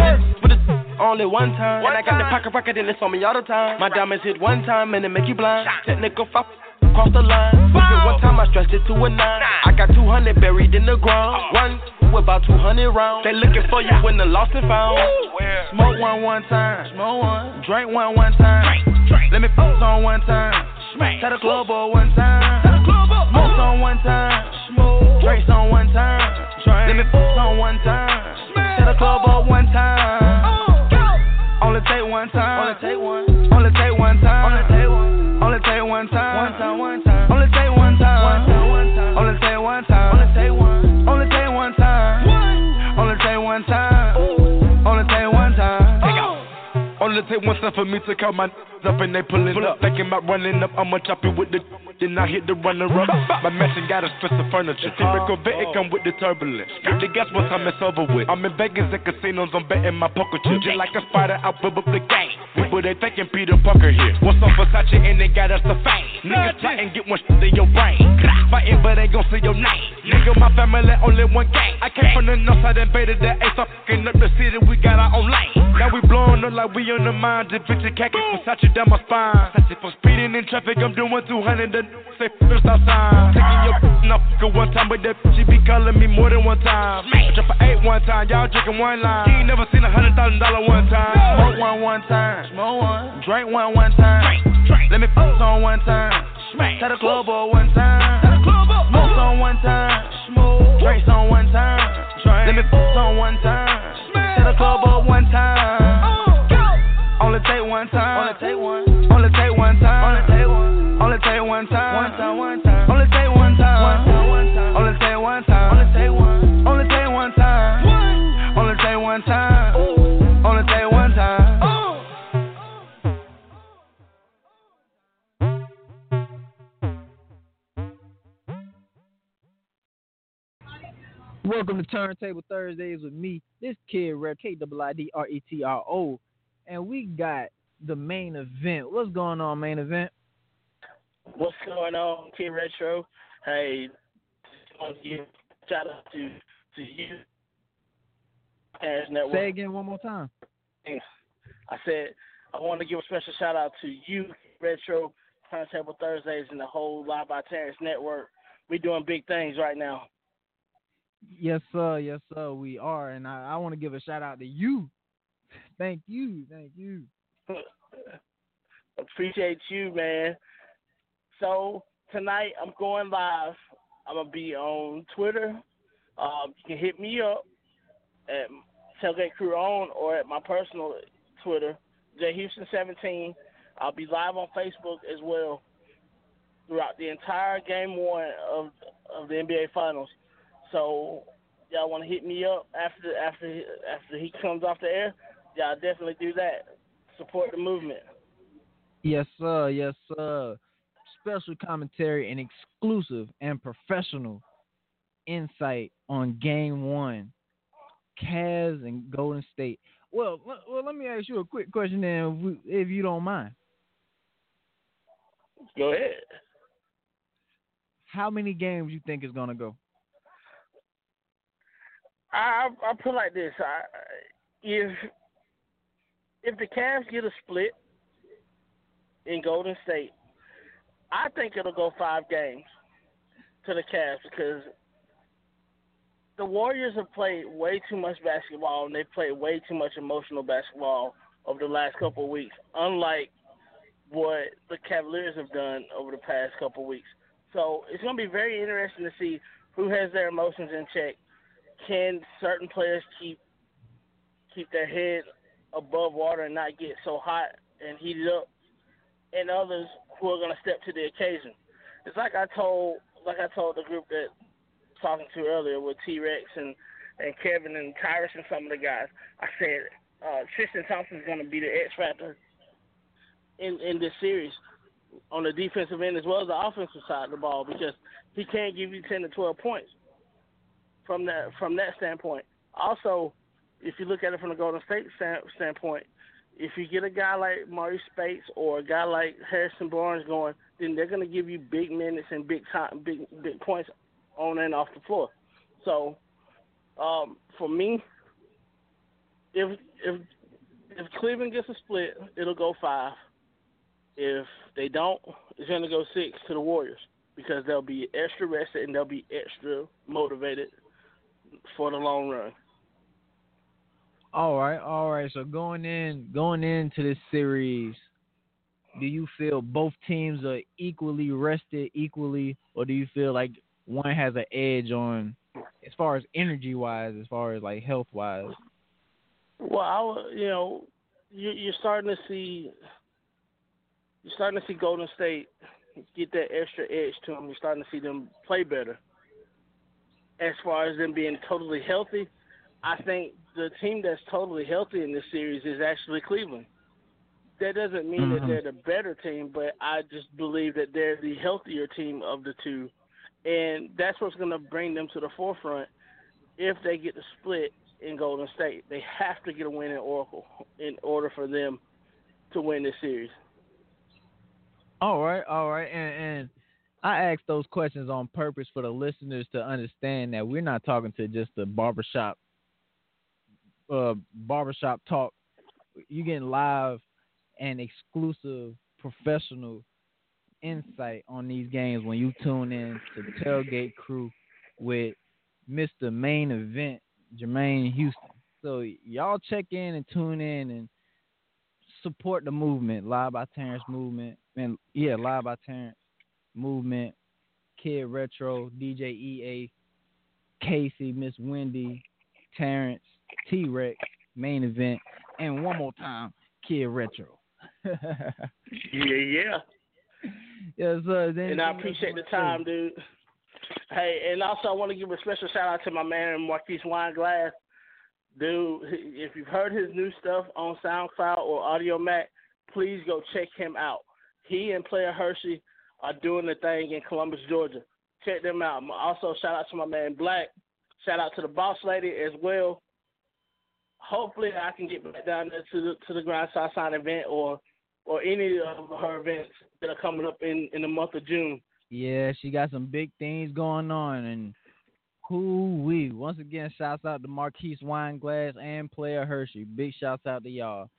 But it's only one time. And I got the pocket rocket, and it's on me all the time. My diamonds hit one time, and it make you blind. Technical fop. Cross the line. It one time, I stretched it to a nine. I got 200 buried in the ground. Oh. One with about 200 rounds. They looking for you when the lost and found. Smoke one one time. Smoke one. Drink one one time. Drink. Let me fuck on one time. Smack. Tell the club boy one time. Tell the club boy. Smoke on one time. Smoke. Drinks on one time. Drink. Let me fuck on one time. Smack. Tell the club boy one time. One time. One time for me to count my up and they pulling up. Thinking about running up, I'ma chop it with the then I hit the runner up. My mansion got expensive furniture. Typical oh. vet, it come with the turbulence. The gas one time it's over with. I'm in Vegas at casinos, I'm betting my poker chips. Just like a spider, I whip up the game. People they thinking Peter Parker here. What's up Versace and they got us the fame. Niggas try and get one shit in your brain. Fighting but they gon' see your name. Nigga, my family only one gang. I came from the north side and baited the ace. I'm fucking up the city, we got our own lane. Now we blowing up like we on the mind. The bitch khaki Versace down my spine. Versace for speeding in traffic, I'm doing 200. The say first outside. Taking your now fucking one time, but that she be calling me more than one time. I drop an eight one time, y'all drinking one line. You ain't never seen a hundred thousand dollar one time. Smoke one one time. Smoke one. Drink one one time. Let me fuck on one time. Smack. Tell the club boy one time. Tell the club boy. Smoke on one time. Smoke. Drinks on one time. Drink. Let me fuck on one time. Smack. Tell the club boy one time. Only take one time. Only take one. Only take one time. Only take one. Time, only take one time. One time. One time. Only take one time. One time. One time. Only take one time. Only take one. Only take one time. One. Only take one time. Only take one time. Welcome to Turntable Thursdays with me, this kid, Red K W I D R E T R O, and we got the main event. What's going on, main event? What's going on, Kiid Retro? Hey, just want to give shout out to to you, Cash Network. Say again one more time. I said I want to give a special shout out to you, Retro, Turntable Thursdays, and the whole Live by Terrence Network. We're doing big things right now. Yes, sir. Yes, sir. We are, and I, I want to give a shout out to you. Thank you. Thank you. Appreciate you, man. So tonight I'm going live. I'm gonna be on Twitter. Um, you can hit me up at Tailgate Crew On or at my personal Twitter, J Houston 17. I'll be live on Facebook as well throughout the entire game one of of the NBA Finals. So y'all want to hit me up after after after he comes off the air? Y'all definitely do that. Support the movement. Yes, sir. Yes, sir. Special commentary and exclusive and professional insight on Game One, Cavs and Golden State. Well, well, let me ask you a quick question, then, if, you don't mind. Go ahead. How many games you think is gonna go? I I put like this: I, if if the Cavs get a split in Golden State, I think it'll go five games to the Cavs because the Warriors have played way too much basketball and they've played way too much emotional basketball over the last couple of weeks, unlike what the Cavaliers have done over the past couple of weeks. So it's going to be very interesting to see who has their emotions in check. Can certain players keep keep their head above water and not get so hot and heated up, and others who are going to step to the occasion. It's like I told like I told the group that talking to earlier with T Rex and and Kevin and Tyrus and some of the guys. I said uh, Tristan Thompson is going to be the X factor in in this series on the defensive end as well as the offensive side of the ball because he can't give you ten to twelve points from that from that standpoint. Also, if you look at it from the Golden State stand, standpoint, if you get a guy like Marreese Speights or a guy like Harrison Barnes going, then they're going to give you big minutes and big time, big big points on and off the floor. So, um, for me, if if if Cleveland gets a split, it'll go five. If they don't, it's going to go six to the Warriors because they'll be extra rested and they'll be extra motivated for the long run. All right, all right. So going in, going into this series, do you feel both teams are equally rested, equally, or do you feel like one has an edge on, as far as energy wise, as far as like health wise? Well, I, would- you know, you, you're starting to see, you're starting to see Golden State get that extra edge to them. You're starting to see them play better. As far as them being totally healthy, I think the team that's totally healthy in this series is actually Cleveland. That doesn't mean that Mhm. they're the better team, but I just believe that they're the healthier team of the two, and that's what's going to bring them to the forefront if they get the split in Golden State. They have to get a win in Oracle in order for them to win this series. All right, all right, and and I asked those questions on purpose for the listeners to understand that we're not talking to just a barbershop, uh, barbershop talk. You're getting live and exclusive professional insight on these games when you tune in to the Tailgate Crew with Mr. Main Event Jermaine Houston. So y'all check in and tune in and support the movement, Live by Terrence movement, and yeah, Live by Terrence movement, Kiid Retro, DJ EA, Casey, Miss Wendy, Terrence, T Rex, main event, and one more time, Kiid Retro. Yeah, yeah. yes, sir. Then and I appreciate the time, dude. Hey, and also I want to give a special shout out to my man Marquise Wineglass. Dude, if you've heard his new stuff on SoundCloud or Audiomack, please go check him out. He and Player Hershey are doing the thing in Columbus, Georgia. Check them out. Also, shout out to my man Black Shout out to the boss lady as well. Hopefully, I can get back down there to the to the Grind Southside event or or any of her events that are coming up in in the month of June. Yeah, she got some big things going on, and who we once again shouts out to Marquise Wineglass and Player Hershey. Big shouts out to y'all.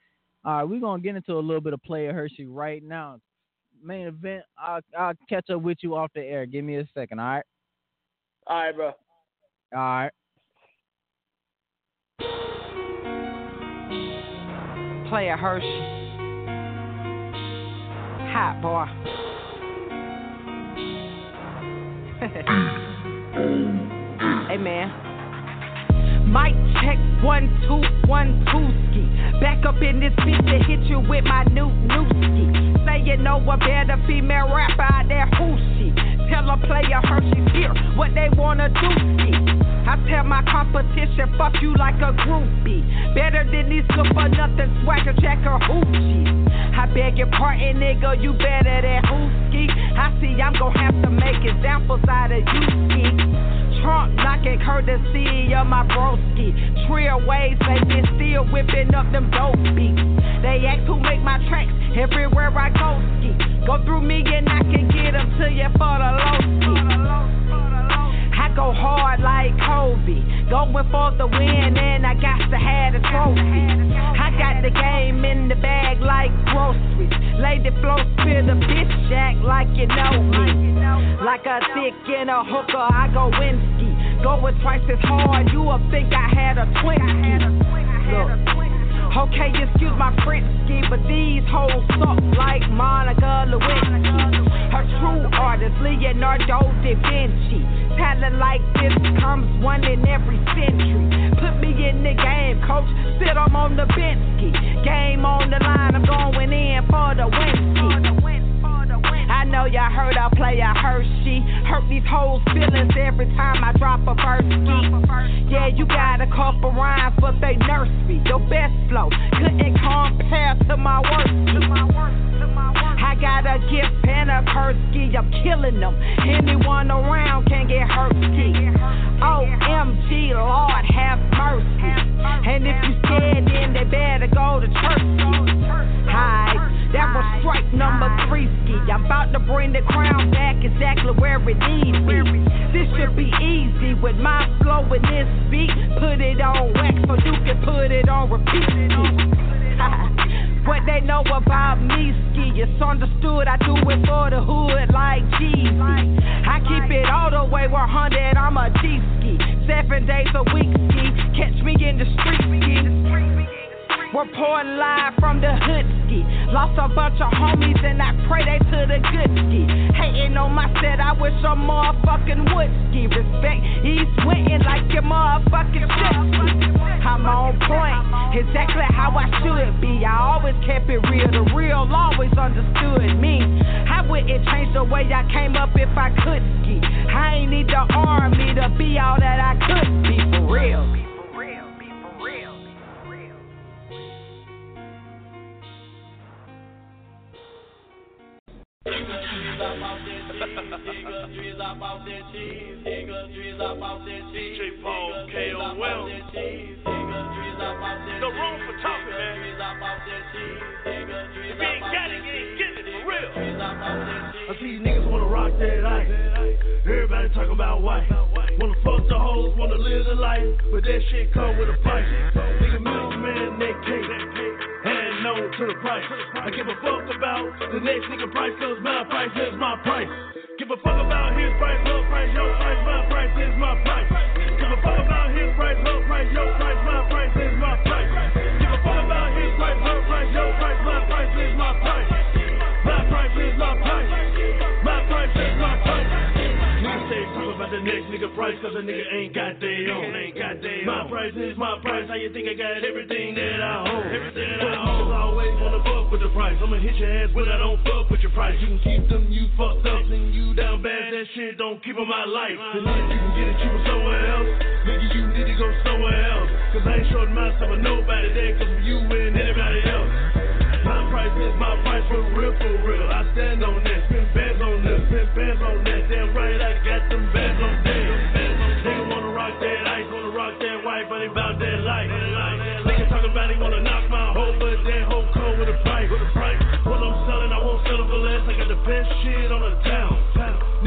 All right, we're gonna get into a little bit of Player Hershey right now. Main event. I'll I'll catch up with you off the air. Give me a second. All right. All right, bro. All right. Player Hershey. Hot boy. hey man. Mic check one two one two ski. Back up in this bitch to hit you with my new new ski. Say you know a better female rapper out there who she. Tell a player Hershey's here. What they wanna do ski. I tell my competition, fuck you like a groupie. Better than these good for nothing swagger checker hoochie. I beg your pardon, nigga, you better than Hooski. I see I'm gon' have to make examples out of you, ski. Trump knocking courtesy of my broski. Trill waves, they been still whipping up them dope beats. They ask who make my tracks everywhere I go ski. Go through me and I can get them to you for the low ski. Go hard like Kobe. Going for the win and I got to have the trophy. I got the game in the bag like groceries. The flow, spill the bitch jack like you know me. Like a dick in a hooker, I go Winsky. Going twice as hard, you would think I had a Twinkie. Look. Okay, excuse my ski, but these hoes suck like Monica Lewinsky. Her true artist, Leonardo da Vinci. Talent like this comes one in every century. Put me in the game, coach. Sit I'm on the bench. Game on the line, I'm going in for the win know y'all heard I play a Hershey. Hurt these hoes' feelings every time I drop a verse. Yeah, you got a couple rhymes, but they nurse me. Your best flow couldn't compare to my worst. I got a gift and a ski. I'm killing them. Anyone around can get hurt. OMG, Lord have mercy. And if you scared, then they better go to church ski. That was strike number three ski. I'm about to bring the crown back exactly where it needs be. This should be easy with my flow and this beat. Put it on wax so you can put it on repeat. What they know about me, ski. It's understood I do it for the hood like Jeezy. I keep it all the way 100, I'm a G ski. Seven days a week ski. Catch me in the street ski. Reporting live from the hood ski. Lost a bunch of homies and I pray they to the good ski. Hating on my set, I wish a motherfucking would ski. Respect East Winton like your motherfucking shit. I'm on point, exactly how I should be. I always kept it real, the real always understood me. I wouldn't change the way I came up if I could ski. I ain't need the army to be all that I could be for real. DJ Paul, K.O.L. No room for talking, man. If you ain't got for real. I see niggas wanna rock that ice. Everybody talking about white. Wanna fuck the hoes, wanna live the life, but that shit come with a price. Nigga, middleman, that cake. And to the price. I give a fuck about the next nigga price, cause my price is my price. Give a fuck about his price, her price, your price, my price is my price. Give a fuck about his price, her price, your price the next nigga price, cause a nigga ain't got their own. Ain't got their My price is my price. How you think I got everything that I own? Everything that I own. always wanna fuck with the price. I'ma hit your ass when I don't fuck with your price. You can keep them, you fucked up, and you down bad. That shit don't keep on my life. If you can get it cheaper somewhere else, nigga, you need to go somewhere else. Cause I ain't shorting myself with nobody there, cause you and anybody else. Price is my price for real, for real. I stand on that, spend bands on this, spend bands on that. Damn right, I got them bands on that. Nigga wanna rock that, I fuck that wife, but they bout that life. Nigga talking about he wanna knock my hoe, but that hoe come with a price. With a price. What I'm selling, I won't sell it for less. I got the best shit on the town.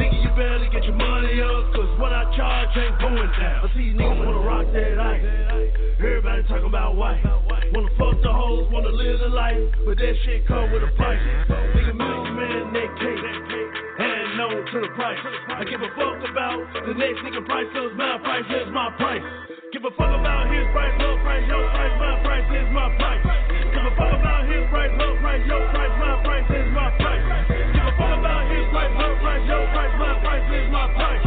Nigga, you barely get your money up, cause what I charge ain't going down. I see niggas wanna rock that ice. Everybody talking about white. Wanna fuck the hoes, wanna live the life, but that shit come with a price. Nigga, middleman, that cake. And no to the price. I give a fuck about the next nigga price, cause my price is my price. Give a fuck about his price, her price, your price, my price is my price. Give a fuck about his price, her price, your price, my price is my price. Give a fuck about his price, her price, your price, my price is my price.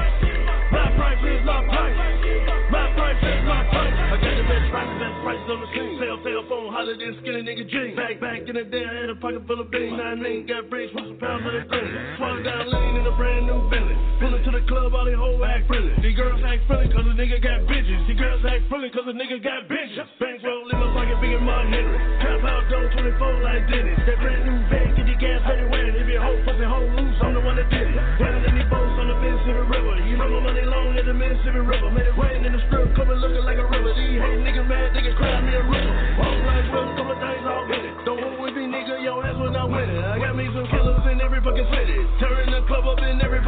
My price is my price. My price is my price. I got the best price, best price on the scene. Holler this skinny nigga jeans. Back, back in the day, I had a pocket full of beans. Nine million, got bricks, with some pounds of the thing. Swallow down lean in a brand new Bentley. Pulling to the club, all they whole act friendly. These girls act friendly cause the nigga got bitches. These girls act friendly cause the nigga got bitches. Bank roll in my pocket, bigger my Henry. Trap out dough 24 like Dennis. That brand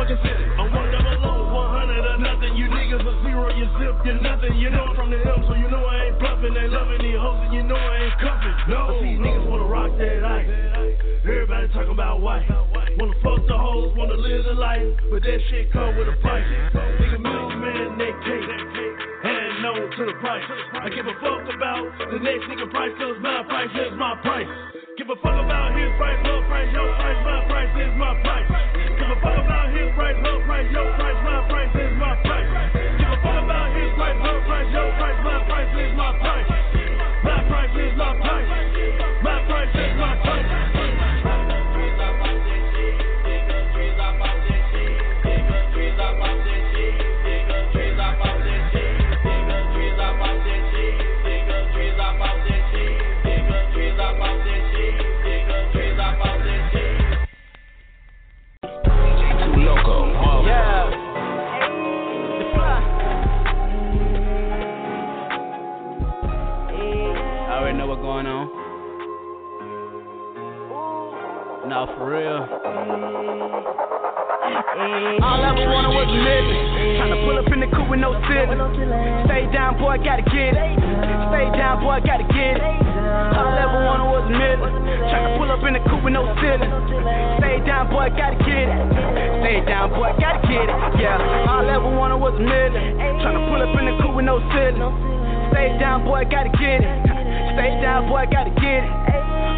fucking city. I'm one double low, 100 or nothing. You niggas are zero, you zip, you're nothing. You know I'm from the hill, so you know I ain't bluffing. They loving these hoes, and you know I ain't cuffing. No, but these niggas wanna rock that ice. Everybody talking about white. Wanna fuck the hoes, wanna live the life, but that shit come with a price. Nigga, middleman, that cake. And no to the price. I give a fuck about the next nigga price, cause my price is my price. Give a fuck about his price, her price, your price, my price is my price. About his price, her price, going on. No, for real. All I ever wanted was nigga. Tryna pull up in the coupe with no ceiling. Stay down, boy, gotta get it. Stay down, boy, gotta get it. All I ever wanted was a nigga. Tryna pull up in the coupe with no ceiling. Stay down, boy, gotta get it. Stay down, boy, gotta get it. Yeah. All I ever wanted was a nigga. Tryna pull up in the coupe with no ceiling. Stay down, boy, gotta get it. Stay down, boy, gotta get it.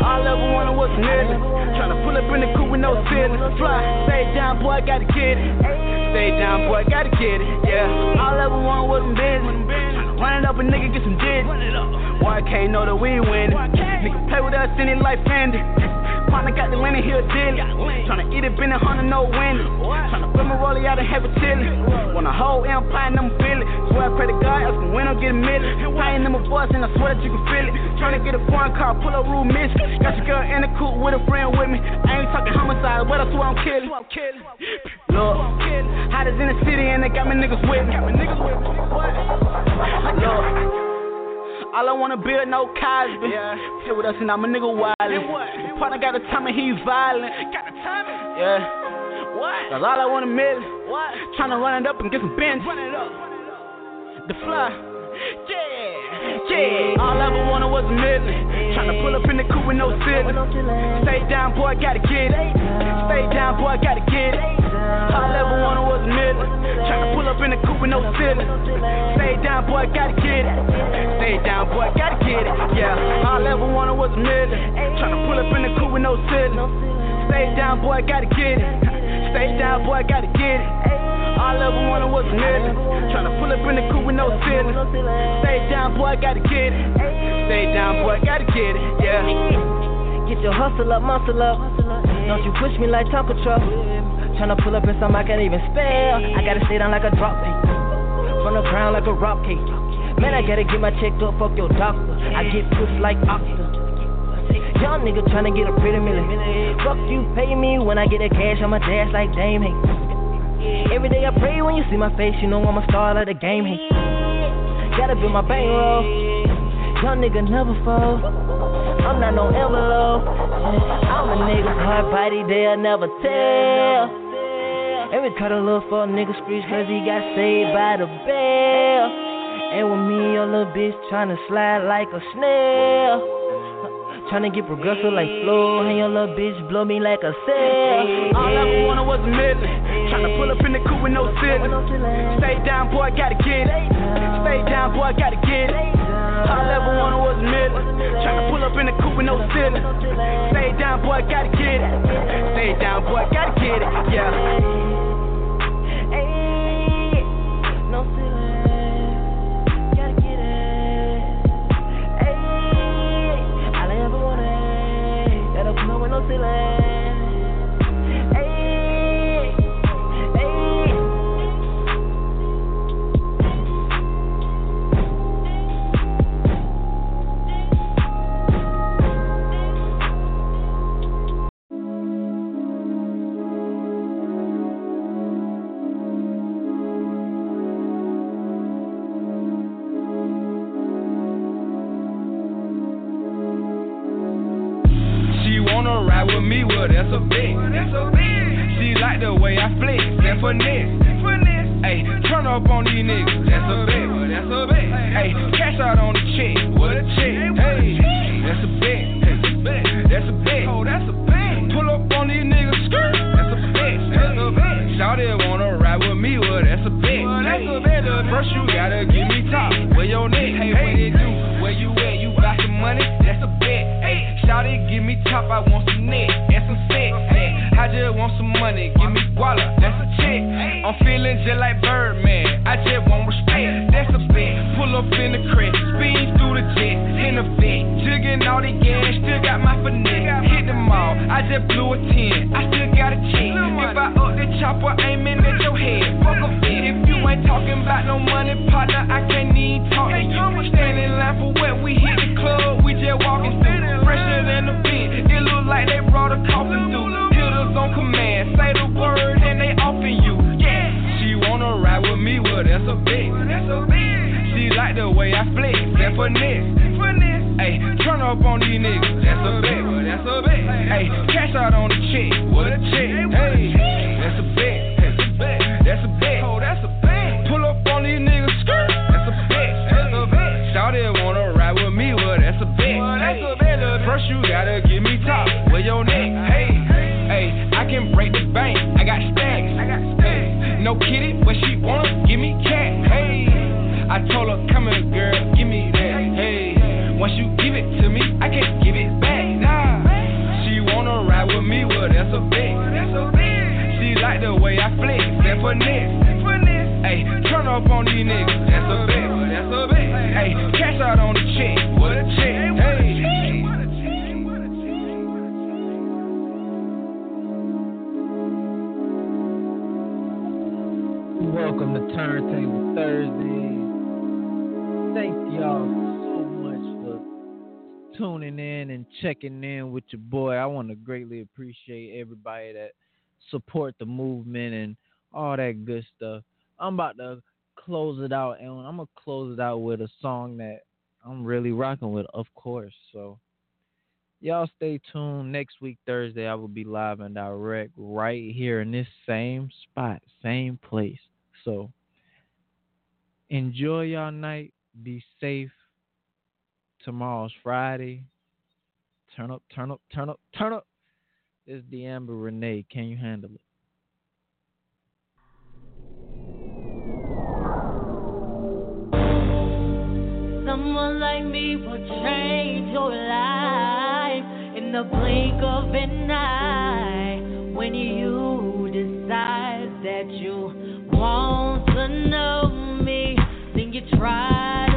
All I ever wanted was a nigga. Tryna pull up in the coupe with no ceiling. Fly, stay down, boy, gotta get it. Stay down, boy, gotta get it. Yeah. All I ever wanted was a business. Run it up a nigga, get some digits. I can't know that we winning. Nigga play with us, any life ending. Partner got the Lenny Hill dilly. Tryna eat it, been a hundred, no winning. Tryna put my rollie out and have it chillin'. Want a whole empire, them Billy. Swear I pray to God, else can win or get a million. Paying them a voice, and I swear that you can feel it. Tryna get a foreign car, pull up rule miss. Got your girl in the coupe with a friend with me. I ain't talking homicide, but I swear I'm killing. Look, hottest in the city, and they got me niggas with me. Look. All I wanna build no Cosby. Yeah. Play with us and I'm a nigga wildin'. Partner got the timing, he's violent. Got the timing? Yeah. What? Cause all I wanna miss. What? Tryna run it up and get some bench. Run it up. The fly. Yeah, yeah. All I ever wanted was a million. Tryna pull up in the coupe with no ceiling. Stay down, boy, gotta get it. Stay down, boy, gotta get it. All I ever wanted was a million. Tryna pull up in the coupe with no ceiling. Stay down, boy, gotta get it. Stay down, boy, gotta get it. Yeah. All I ever wanted was a million. Tryna pull up in the coupe with no ceiling. Stay down, boy, gotta get it. Stay down, boy, gotta get it. All I ever wanted was a million. Tryna pull up in the coupe with no ceiling. Stay down, boy, I gotta get it. Stay down, boy, I gotta get it. Yeah. Get your hustle up, muscle up. Don't you push me like Tonka truck. Tryna pull up in something I can't even spell. I gotta stay down like a drop kick. From the ground like a rock cake. Man, I gotta get my check up, fuck your doctor. I get pushed like Octa. Young nigga tryna get a pretty million. Fuck you, pay me when I get that cash on my dash like Dame. Hey. Every day I pray when you see my face, you know I'm a star of the game. Hey. Gotta build my bankroll. Young nigga never fall. I'm not no envelope. I'm a nigga hard body, they'll never tell. Every cut a little for a nigga screech cause he got saved by the bell. And with me, your little bitch tryna slide like a snail. Tryna get progressive like Flo, and your little bitch blow me like a sail. All I ever wanted was a million. Tryna pull up in the coupe with no ceiling. Stay down, boy, gotta get it. Stay down, boy, gotta get it. All I ever wanted was a million. Tryna pull up in the coupe with no ceiling. Stay down, boy, gotta get it. Stay down, boy, gotta get it. Yeah. No ceiling. Everybody that support the movement and all that good stuff. I'm about to close it out, and I'm gonna close it out with a song that I'm really rocking with, of course. So y'all stay tuned. Next week Thursday, I will be live and direct right here in this same spot, same place. So enjoy y'all night. Be safe. Tomorrow's Friday. Turn up, turn up, turn up, turn up. It's the Amber Renee. Can you handle it? Someone like me would change your life in the blink of an eye. When you decide that you want to know me, then you try